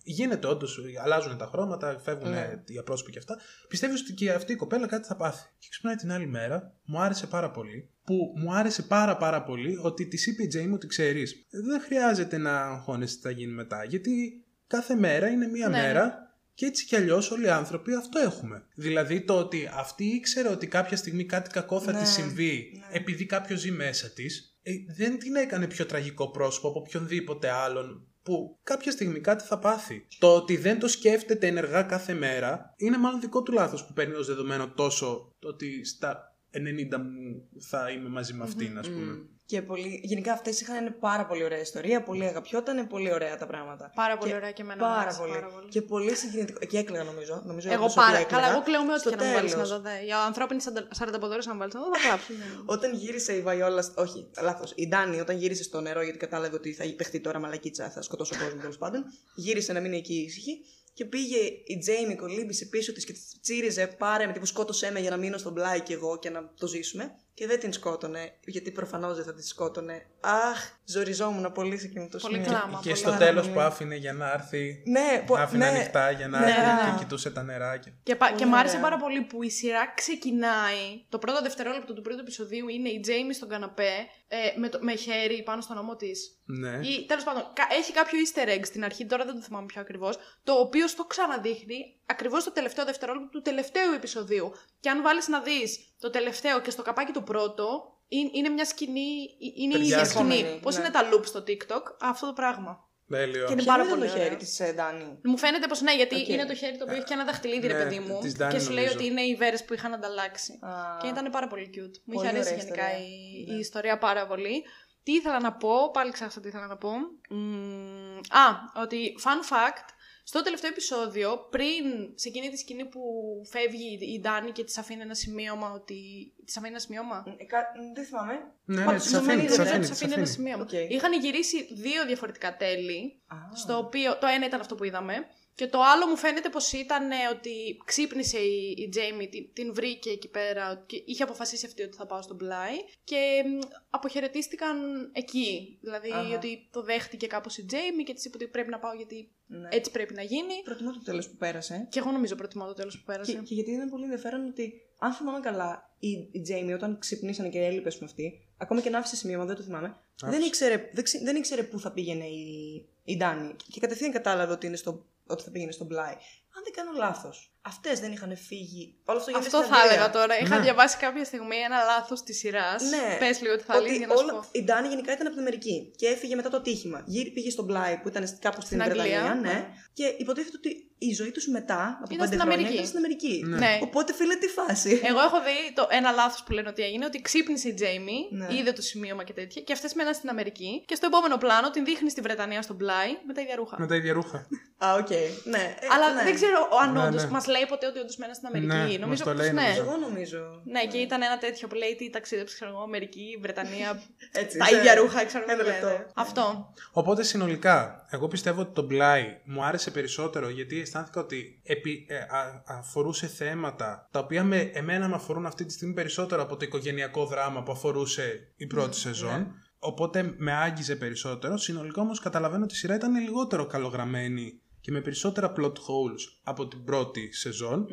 γίνεται όντως, αλλάζουν τα χρώματα, φεύγουν Ναι. οι απρόσωποι και αυτά. Πιστεύεις ότι και αυτή η κοπέλα κάτι θα πάθει. Και ξυπνάει την άλλη μέρα, μου άρεσε πάρα πολύ. Που μου άρεσε πάρα πάρα πολύ ότι της είπε η Τζέιμ ότι ξέρεις, δεν χρειάζεται να αγχώνεσαι τι θα γίνει μετά. Γιατί κάθε μέρα είναι μία Ναι, ναι. μέρα και έτσι κι αλλιώς όλοι οι άνθρωποι αυτό έχουμε. Δηλαδή το ότι αυτή ήξερε ότι κάποια στιγμή κάτι κακό θα Ναι, τη συμβεί ναι. επειδή κάποιος ζει μέσα της, δεν την έκανε πιο τραγικό πρόσωπο από οποιονδήποτε άλλον που κάποια στιγμή κάτι θα πάθει. Το ότι δεν το σκέφτεται ενεργά κάθε μέρα είναι μάλλον δικό του λάθος που παίρνει ως δεδομένο τόσο το ότι στα 90 μου θα είμαι μαζί με αυτήν, ας πούμε. Μμ. Και πολύ... γενικά αυτές είχαν πάρα πολύ ωραία ιστορία, πολύ αγαπιόταν, πολύ ωραία τα πράγματα. Πάρα πολύ Και ωραία και εμένα. μου Πάρα άρεσε πολύ. πάρα πολύ. Και πολύ συγκινητικό. Και έκλαιγα νομίζω. νομίζω Εγώ όντως πάρα. ότι έκλαιγα. Καλά, εγώ κλαίω με ό,τι Στο και να μου βάλεις να τέλος. δω. δε. Για ανθρώπινη 40 ποδόρε να μου βάλεις να δω, θα κλάψω. Όταν γύρισε η Βαϊόλα. Όχι, λάθος. Η Ντάνη, όταν γύρισε στο νερό, γιατί κατάλαβε ότι θα παιχτεί τώρα μαλακίτσα, θα σκοτώσω κόσμο τέλος πάντων. Γύρισε να μείνει εκεί ήσυχη. Και πήγε η Τζέιμι, κολύμπησε πίσω της και της τσίριζε, πάρε με τύπου σκότωσέ με για να μείνω στον πλάι κι εγώ και να το ζήσουμε. Και δεν την σκότωνε, γιατί προφανώς δεν θα τη σκότωνε. Αχ, ζοριζόμουν πολύ σε εκείνο το Πολύ σημείο. κλάμα. και πολύ στο πάρα τέλος πολύ. που άφηνε για να έρθει, Ναι, που, άφηνε ναι, ανοιχτά για να ναι, έρθει ναι. και κοιτούσε τα νεράκια. Και, πα- και μ' άρεσε Ωραία. πάρα πολύ που η σειρά ξεκινάει. Το πρώτο δευτερόλεπτο του πρώτου επεισοδίου είναι η Τζέιμι στον καναπέ ε, με, το, με χέρι πάνω στον ώμο της. Ναι. Ή τέλος πάντων, κα- έχει κάποιο easter egg στην αρχή, τώρα δεν το θυμάμαι πιο ακριβώς, το οποίο στο ξαναδείχνει ακριβώς το τελευταίο δευτερόλεπτο του τελευταίου επεισοδίου. Και αν βάλεις να δεις το τελευταίο και στο καπάκι το πρώτο, είναι, είναι μια σκηνή, ε, είναι η ίδια Ταιριάζει. σκηνή. Επόμενη, Πώς ναι. είναι τα loops στο TikTok, αυτό το πράγμα. Τέλειο. Και είναι Ποιο πάρα ήταν πολύ το χέρι ωραίο. της ε, Ντάνι; Μου φαίνεται πως ναι, γιατί Οκ. είναι το χέρι το οποίο έχει και ένα δαχτυλίδι, ρε Ναι, παιδί μου. της Dani Και σου λέει νομίζω. ότι είναι οι βέρες που είχαν ανταλλάξει. Α. Και ήταν πάρα πολύ cute. Μου Πολύ είχε αρέσει ωραία γενικά ιστορία. η, Ναι. η ιστορία πάρα πολύ. Τι ήθελα να πω, πάλι ξέχασα τι ήθελα να πω. Μμμ, α, ότι fun fact, στο τελευταίο επεισόδιο, πριν σε εκείνη τη σκηνή που φεύγει η Ντάνη και της αφήνει ένα σημείωμα ότι. Της αφήνει ένα σημείωμα; Ε, κα- Δεν θυμάμαι. Ναι, Μα ναι, τους της αφήνει, νομίζω της ότι αφήνει, της της αφήνει ένα αφήνει. σημείωμα. Οκ. Είχαν γυρίσει δύο διαφορετικά τέλη. Α. Στο οποίο το ένα ήταν αυτό που είδαμε. Και το άλλο μου φαίνεται πως ήταν ε, ότι ξύπνησε η, η Jamie, την, την βρήκε εκεί πέρα και είχε αποφασίσει αυτή ότι θα πάω στον Bly και μ, αποχαιρετίστηκαν εκεί. Δηλαδή Αχα. ότι το δέχτηκε κάπως η Jamie και της είπε ότι πρέπει να πάω γιατί Ναι. έτσι πρέπει να γίνει. Προτιμώ το τέλος που πέρασε. Και εγώ νομίζω προτιμώ το τέλος που πέρασε. Και, και γιατί είναι πολύ ενδιαφέρον ότι, αν θυμάμαι καλά, η, η Τζέιμι όταν ξυπνήσανε και έλειπες με αυτή, ακόμα και να άφησε σημείωμα, δεν το θυμάμαι, δεν ήξερε, δεν, ξε- δεν ήξερε πού θα πήγαινε η, η Ντάνη. Και κατευθείαν κατάλαβε ότι, είναι στο, ότι θα πήγαινε στον πλάι. Αν δεν κάνω λάθος, αυτές δεν είχαν φύγει. Όλο αυτό γίνεται Αυτό στην θα Αγγλία. έλεγα τώρα. Είχα Ναι. διαβάσει κάποια στιγμή ένα λάθος της σειράς. Ναι. Πες λίγο τι θα έλεγε για να σου πω. η Ντάνη γενικά ήταν από την Αμερική και έφυγε μετά το ατύχημα. Γύρι, πήγε στον Πλάι που ήταν κάπου στην, Στην Αγγλία, Βρετανία, ναι. ναι. Και υποτίθεται ότι η ζωή τους μετά, από Ήταν πέντε στην χρόνια, Αμερική. ήταν στην Αμερική. Ναι. Ναι. Οπότε φίλε τι φάση. Εγώ έχω δει το ένα λάθος που λένε ότι έγινε, ότι ξύπνησε η Jamie, Ναι. είδε το σημείωμα και τέτοια, και αυτές μέναν στην Αμερική. Και στο επόμενο πλάνο την δείχνει στη Βρετανία στον Bly με τα ίδια ρούχα. Με τα ίδια ρούχα. Α, οκ. Ναι. Ε, Αλλά ναι. δεν ξέρω αν Ναι, όντως ναι. μας λέει ποτέ ότι όντως μέναν στην Αμερική. Ναι, νομίζω μας το πως λέει, ναι. νομίζω. Εγώ νομίζω. Ναι, και ήταν ένα τέτοιο που λέει τι ταξίδεψε, ξέρω εγώ, Αμερική, Βρετανία. Έτσι, τα σε- ίδια ρούχα, ξέρω ένα εγώ. λεπτό. λένε. Αυτό. Οπότε συνολικά, εγώ πιστεύω ότι το Bly μου άρεσε περισσότερο γιατί αισθάνθηκα ότι επί, ε, α- αφορούσε θέματα τα οποία με, εμένα με αφορούν αυτή τη στιγμή περισσότερο από το οικογενειακό δράμα που αφορούσε η πρώτη σεζόν. Οπότε με άγγιζε περισσότερο. Συνολικά όμως καταλαβαίνω ότι η σειρά ήταν λιγότερο καλογραμμένη και με περισσότερα plot holes από την πρώτη σεζόν.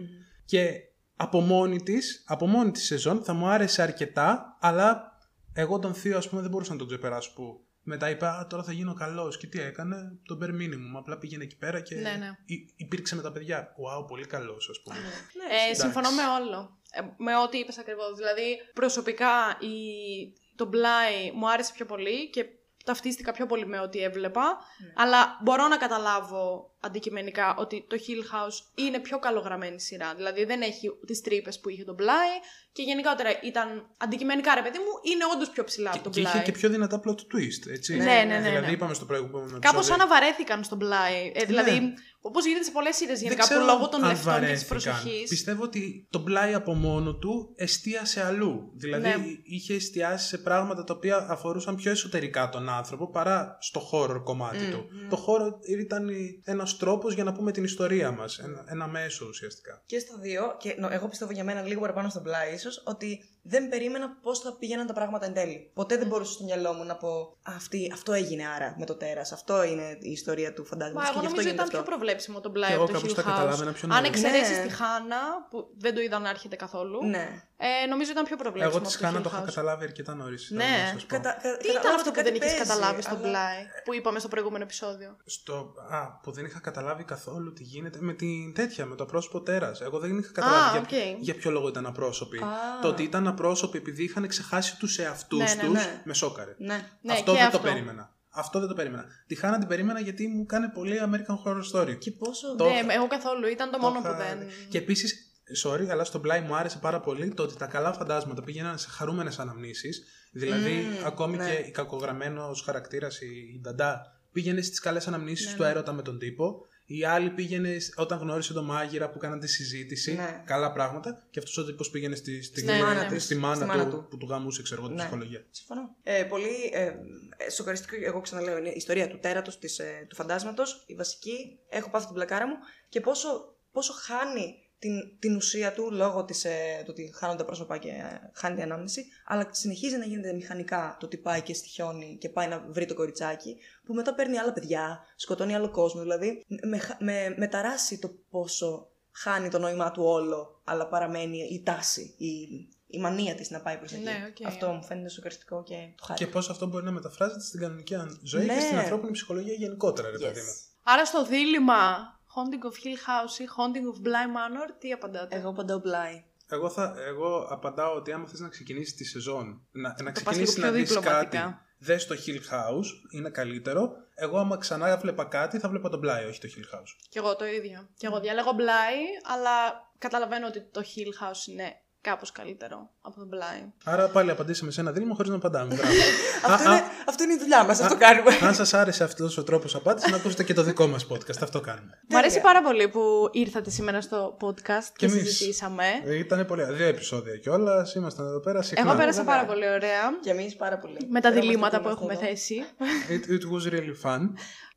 Και από μόνη της, από μόνη της σεζόν θα μου άρεσε αρκετά, αλλά εγώ τον Θείο, ας πούμε, δεν μπορούσα να τον ξεπεράσω που μετά είπα Α, τώρα θα γίνω καλός. Και τι έκανε, τον bare minimum. Απλά πήγαινε εκεί πέρα και Ναι, ναι. υ- υπήρξε με τα παιδιά. Wow, πολύ καλός, ας πούμε. Ε, συμφωνώ με όλο. Ε, με ό,τι είπες ακριβώς. Δηλαδή, προσωπικά η... το Μπλάι μου άρεσε πιο πολύ και ταυτίστηκα πιο πολύ με ό,τι έβλεπα. Αλλά μπορώ να καταλάβω αντικειμενικά ότι το Hill House είναι πιο καλογραμμένη σειρά. Δηλαδή δεν έχει τις τρύπες που είχε το Μπλάι και γενικότερα ήταν αντικειμενικά ρε παιδί μου, είναι όντως πιο ψηλά από Και, το και είχε Μπλάι. και πιο δυνατά plot twist, έτσι. Ναι, ναι, ναι, ναι. Δηλαδή, είπαμε στο προηγούμενο επεισόδιο. Κάπως σαν να βαρέθηκαν στον Μπλάι. Ε, δηλαδή, Ναι. όπως γίνεται σε πολλές σειρές Δεν γενικά ξέρω που λόγω των αν λεφτών και της βαρέθηκαν. προσοχή. Πιστεύω ότι το Μπλάι από μόνο του εστίασε αλλού. Δηλαδή Ναι. είχε εστιάσει σε πράγματα τα οποία αφορούσαν πιο εσωτερικά τον άνθρωπο παρά στο horror κομμάτι του. Το horror ήταν ένα τρόπος για να πούμε την ιστορία μας. Ένα, ένα μέσο ουσιαστικά. Και στα δύο, και νο- εγώ πιστεύω για μένα λίγο παραπάνω στο πλάι ίσως, ότι δεν περίμενα πώς θα πήγαιναν τα πράγματα εν τέλει. Ποτέ δεν μπορούσα στο μυαλό μου να πω «Α, αυτή, αυτό έγινε άρα με το τέρας. Αυτό είναι η ιστορία του φαντάσματο. Μα και εγώ γι' αυτό νομίζω γίνεται ήταν πιο αυτό. προβλέψιμο το Bly Και από εγώ το κάπως Hill τα καταλάβαινα House. πιο Αν νωρίς. εξαιρέσεις Ναι. τη Hannah, που δεν το είδα να έρχεται καθόλου, Ναι. ε, νομίζω ήταν πιο προβλέψιμο. Εγώ της από το Hannah Hill το είχα House. καταλάβει αρκετά νωρίς. Ναι. Κατα- κα- Τι καταλάβω ήταν αυτό ότι που δεν κάτι είχες παίζει, καταλάβει στο αλλά- Bly, που είπαμε στο προηγούμενο επεισόδιο; Στο, α, που δεν είχα καταλάβει καθόλου τι γίνεται με την τέτοια, με το πρόσωπο τέρας. Εγώ δεν είχα καταλάβει Α, για, οκ. για ποιο λόγο ήταν απρόσωποι. Α. Το ότι ήταν απρόσωποι επειδή είχαν ξεχάσει τους εαυτούς Ναι, ναι, τους, ναι. με σόκαρε. Ναι. Ναι, αυτό και δεν αυτό. το περίμενα. Αυτό δεν το περίμενα. Τη Χάνα την περίμενα γιατί μου κάνει πολύ American Horror Story. Και πόσο. Το- Ναι, εγώ καθόλου. Ήταν το Το μόνο είχα- που δεν. Και επίσης, sorry, αλλά στο Bly μου άρεσε πάρα πολύ το ότι τα καλά φαντάσματα πήγαιναν σε χαρούμενες αναμνήσεις. Δηλαδή, Μμμ, ακόμη ναι. και η κακογραμμένος χαρακτήρας, η Νταντά, πήγαινε στις καλές αναμνήσεις Ναι, του ναι. έρωτα με τον τύπο. Η άλλη πήγαινε σ- όταν γνώρισε τον μάγειρα που κάναν τη συζήτηση. Ναι. Καλά πράγματα. Και αυτός ο τύπος πήγαινε στη, στη, Ναι, στη- ναι, ναι. στη Στη μάνα, μάνα του, του. που του γαμούσε, ξέρω εγώ, την Ναι. ψυχολογία. Συμφωνώ. Ε, πολύ ε, ε, σοκαριστικό, εγώ ξαναλέω, είναι η ιστορία του τέρατος, της, ε, του φαντάσματος, η βασική, έχω πάθει την πλακάρα μου και πόσο, πόσο χάνει την, την ουσία του λόγω της, ε, του ότι χάνονται πρόσωπα και ε, χάνει την ανάμνηση, αλλά συνεχίζει να γίνεται μηχανικά το ότι πάει και στοιχιώνει και πάει να βρει το κοριτσάκι, που μετά παίρνει άλλα παιδιά, σκοτώνει άλλο κόσμο, δηλαδή με, χα- με, με ταράσει το πόσο χάνει το νόημά του όλο, αλλά παραμένει η τάση, η, η μανία της να πάει προς εκεί. Ναι, οκ. Αυτό μου φαίνεται σοκαριστικό και το χάρη. Και πώς αυτό μπορεί να μεταφράζεται στην κανονική ζωή Ναι. και στην ανθρώπινη ψυχολογία γενικότερα, ρε Yes. παιδί μου. Άρα στο δίλημμα Haunting of Hill House ή Haunting of Bly Manor, τι απαντάτε; Εγώ απαντάω Bly. Εγώ, θα, εγώ απαντάω ότι άμα θες να ξεκινήσεις τη σεζόν, να, να πας ξεκινήσεις λίγο να πιο δεις κάτι διπλωματικά. Δες το Hill House, είναι καλύτερο. Εγώ άμα ξανά βλέπα κάτι θα βλέπα τον Bly, όχι το Hill House. Κι εγώ το ίδιο. Κι εγώ διάλεγω Bly, αλλά καταλαβαίνω ότι το Hill House είναι κάπως καλύτερο από τον Bly. Άρα πάλι απαντήσαμε σε ένα δίλημα χωρίς να απαντάμε. Μπράβο. Αυτό, Α, είναι, αυτό είναι η δουλειά μας, αυτό κάνουμε. Αν σας άρεσε αυτός ο τρόπος απάντησης, να ακούσετε και το δικό μας podcast. Αυτό κάνουμε. Μου αρέσει πάρα πολύ που ήρθατε σήμερα στο podcast και, Κι εμείς. συζητήσαμε. Ήταν πολύ. Δύο επεισόδια κιόλας. Ήμασταν εδώ πέρα συχνά. Εγώ πέρασα βέβαια. πάρα πολύ ωραία Και εμείς πάρα πολύ. με τα Χαιρόμαστε διλήμματα που είμαστε έχουμε εδώ. θέσει. It, it was really fun.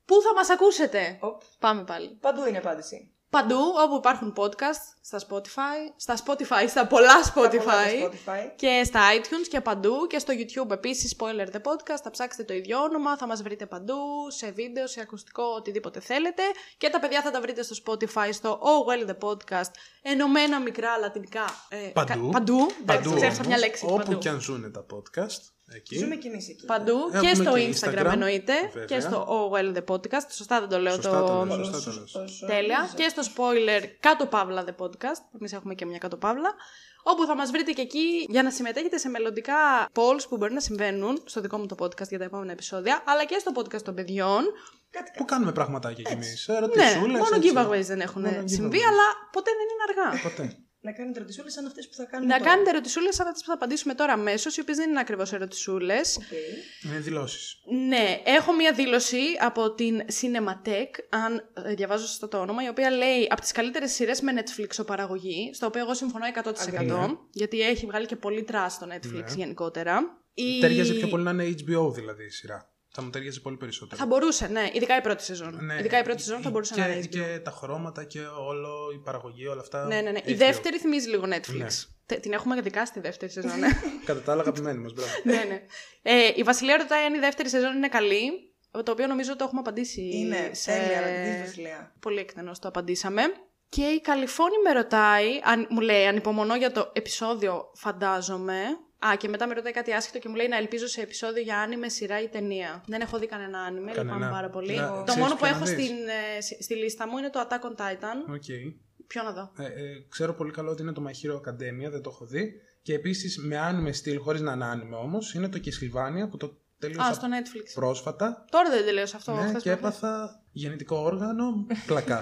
Πού θα μας ακούσετε; Οπ, Πάμε πάλι. Παντού είναι απάντηση. Παντού όπου υπάρχουν podcast, στα Spotify, στα Spotify, στα πολλά Τα πολλά Spotify, τα Spotify. και στα iTunes και παντού και στο YouTube επίσης Spoiler The Podcast, θα ψάξετε το ίδιο όνομα, θα μας βρείτε παντού, σε βίντεο, σε ακουστικό, οτιδήποτε θέλετε και τα παιδιά θα τα βρείτε στο Spotify, στο Oh Well The Podcast, ενωμένα μικρά λατινικά. ε, Παντού. κα- παντού, εντάξει, Παντού ξέχασα όμως, μια λέξη. Όπου παντού. και αν ζουν τα podcast. Εκεί. Ζούμε κι εμείς εκεί. Παντού Έχουμε και στο και Instagram, Instagram, εννοείται βέβαια. και στο Oh Well The Podcast, σωστά δεν το λέω Σωστά το... το λέω, σωστά το λες. Τέλεια. Και στο spoiler κάτω παύλα The Podcast. Εμείς έχουμε και μια κάτω παύλα. Όπου θα μας βρείτε και εκεί για να συμμετέχετε σε μελλοντικά polls που μπορεί να συμβαίνουν στο δικό μου το podcast για τα επόμενα επεισόδια, αλλά και στο podcast των παιδιών. Κάτι Που κάνουμε πραγματάκια κι εμείς. Ναι, Ερωτησούλες. μόνο έτσι. giveaways δεν έχουν Μόνο συμβεί, giveaways. αλλά ποτέ δεν είναι αργά. Ποτέ. Να κάνετε ερωτησούλες σαν αυτές που θα κάνουμε. να τώρα. κάνετε ερωτησούλες σαν αυτές που θα απαντήσουμε τώρα αμέσως, οι οποίες δεν είναι ακριβώς ερωτησούλες. Οκ. Είναι δηλώσεις. Ναι, έχω μία δήλωση από την Cinematech, αν ε, διαβάζω σωστά το όνομα, η οποία λέει από τις καλύτερες σειρές με Netflix παραγωγή, στο οποίο εγώ συμφωνώ 100%, Agree. γιατί έχει βγάλει και πολύ trash στο Netflix Ναι. γενικότερα. Η... Ταίριαζε πιο πολύ να είναι HBO δηλαδή η σειρά. Θα μου ταίριαζε πολύ περισσότερο. Θα μπορούσε, ναι, ειδικά η πρώτη σεζόν. Ναι. Ειδικά η πρώτη σεζόν θα μπορούσε και, να είναι HBO. Και τα χρώματα και όλο, η παραγωγή, όλα αυτά. Ναι, ναι, ναι. Η HBO. δεύτερη θυμίζει λίγο Netflix. Ναι. Τε- Την έχουμε δικάσει τη δεύτερη σεζόν, ναι. Κατά τα άλλα, αγαπημένη μας. Μπράβο. ναι, ναι. Ε, η Βασιλεία ρωτάει αν η δεύτερη σεζόν είναι καλή, το οποίο νομίζω το έχουμε απαντήσει. Είναι σε... τέλεια, αγαπητή Βασιλεία. Πολύ εκτενώς το απαντήσαμε. Και η Καλιφώνη με ρωτάει, αν, μου λέει, ανυπομονώ για το επεισόδιο, φαντάζομαι. Α, και μετά με ρωτάει κάτι άσχετο και μου λέει να ελπίζω σε επεισόδιο για άνιμε, σειρά ή ταινία. Δεν έχω δει κανένα άνιμε, Κανένα. λυπάμαι πάρα πολύ. Να, το ξέρεις μόνο που ποιο να έχω δεις. στην, ε, στη- στη λίστα μου είναι το Attack on Titan. OK. Ποιο να δω; Ε, ε, ξέρω πολύ καλό ότι είναι το My Hero Academia, δεν το έχω δει. Και επίσης με anime στυλ, χωρίς να είναι anime όμως, είναι το Castlevania που το τελείωσα Α, στο Netflix. πρόσφατα. Τώρα δεν τελείωσα αυτό. ναι, χθες και προχθές. έπαθα γεννητικό όργανο, πλάκα.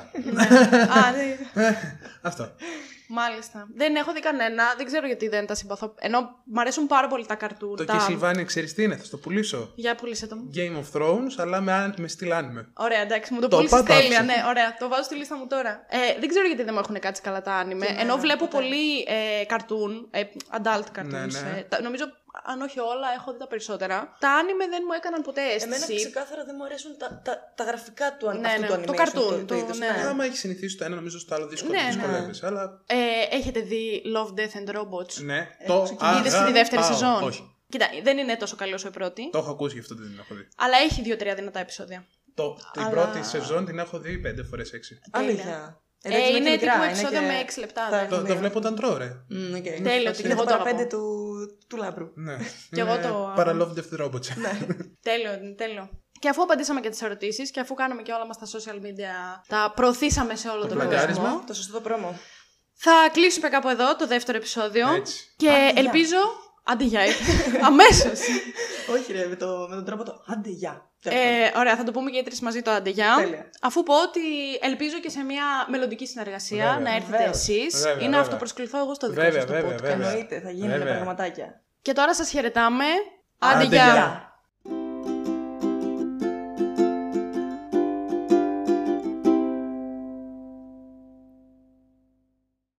Α, ναι. Αυτό. Μάλιστα. Δεν έχω δει κανένα. Δεν ξέρω γιατί δεν τα συμπαθώ. Ενώ μου αρέσουν πάρα πολύ τα καρτούν. Το τα... Castlevania ξέρεις τι είναι, θα στο πουλήσω. Για πουλήσε το μου. Game of Thrones, αλλά με, αν- με στυλ άνιμε. Ωραία, εντάξει, μου το, Το πούλησες είπα, το τέλεια. άφησα. Ναι, ωραία, το βάζω στη λίστα μου τώρα. Ε, δεν ξέρω γιατί δεν μου έχουν κάτσει καλά τα άνιμε. Και Ενώ εμένα, βλέπω ποτέ. πολύ ε, καρτούν, ε, adult cartoons. Ναι, ναι. ε, τα- νομίζω, αν όχι όλα, έχω δει τα περισσότερα. Τα άνιμε δεν μου έκαναν ποτέ Εμένα αίσθηση. ξεκάθαρα δεν μου αρέσουν τα, τα, τα γραφικά του αν- Ναι, αυτού ναι, του το animation, cartoon, το, το το- είδος, ναι. Άμα έχεις συνηθίσει το ένα, νομίζω στο άλλο δύσκολο Ναι, ναι. δυσκολεύεσαι. Αλλά Ε, έχετε δει Love, Death and Robots; ναι, το Είδες τη δεύτερη αγαπάω. σεζόν. Όχι. Κοίτα, δεν είναι τόσο καλή όσο η πρώτη. Το έχω ακούσει γι' αυτό δεν την έχω δει. Αλλά έχει δύο-τρία δυνατά επεισόδια. Το, την Αλλά- πρώτη σεζόν την έχω δει πέντε φορές έξι. Αλήθεια. Ε, Εντάξει, είναι και μικρά, τύπου είναι επεισόδιο και με έξι λεπτά, τα ναι. Το, το έχουμε. βλέπω όταν τρώω, ρε. Μμ, οκ. Τέλειο, Είναι και εγώ το το αγαπώ. Παρά Πέντε του, του Λάμπρου. Ναι. Κι εγώ Είναι το- Παρα Love Death Robots. Τέλειο, τέλειο. Και αφού απαντήσαμε και τις ερωτήσεις και αφού κάναμε και όλα μας τα social media, τα προωθήσαμε σε όλο Το τον πλαγκάρισμα. κόσμο. Το σωστό το promo. Θα κλείσουμε κάπου εδώ το δεύτερο επεισόδιο. Έτσι. Και Άντε, γεια. ελπίζω. Άντε για Αμέσως. Όχι ρε, με, το, με τον τρόπο το άντε γεια. ε, ωραία, θα το πούμε και οι τρεις μαζί το άντε για. Τέλεια. Αφού πω ότι ελπίζω και σε μια μελλοντική συνεργασία Βέβαια. να έρθετε Βεβαίως. εσείς Βέβαια, ή να βέβαια. αυτοπροσκληθώ εγώ στο δικό Βέβαια, σας το βέβαια, podcast. βέβαια. Εννοείται, θα γίνουν Βέβαια. πραγματάκια. Και τώρα σας χαιρετάμε. Άντε Άντε για. για. Γεια.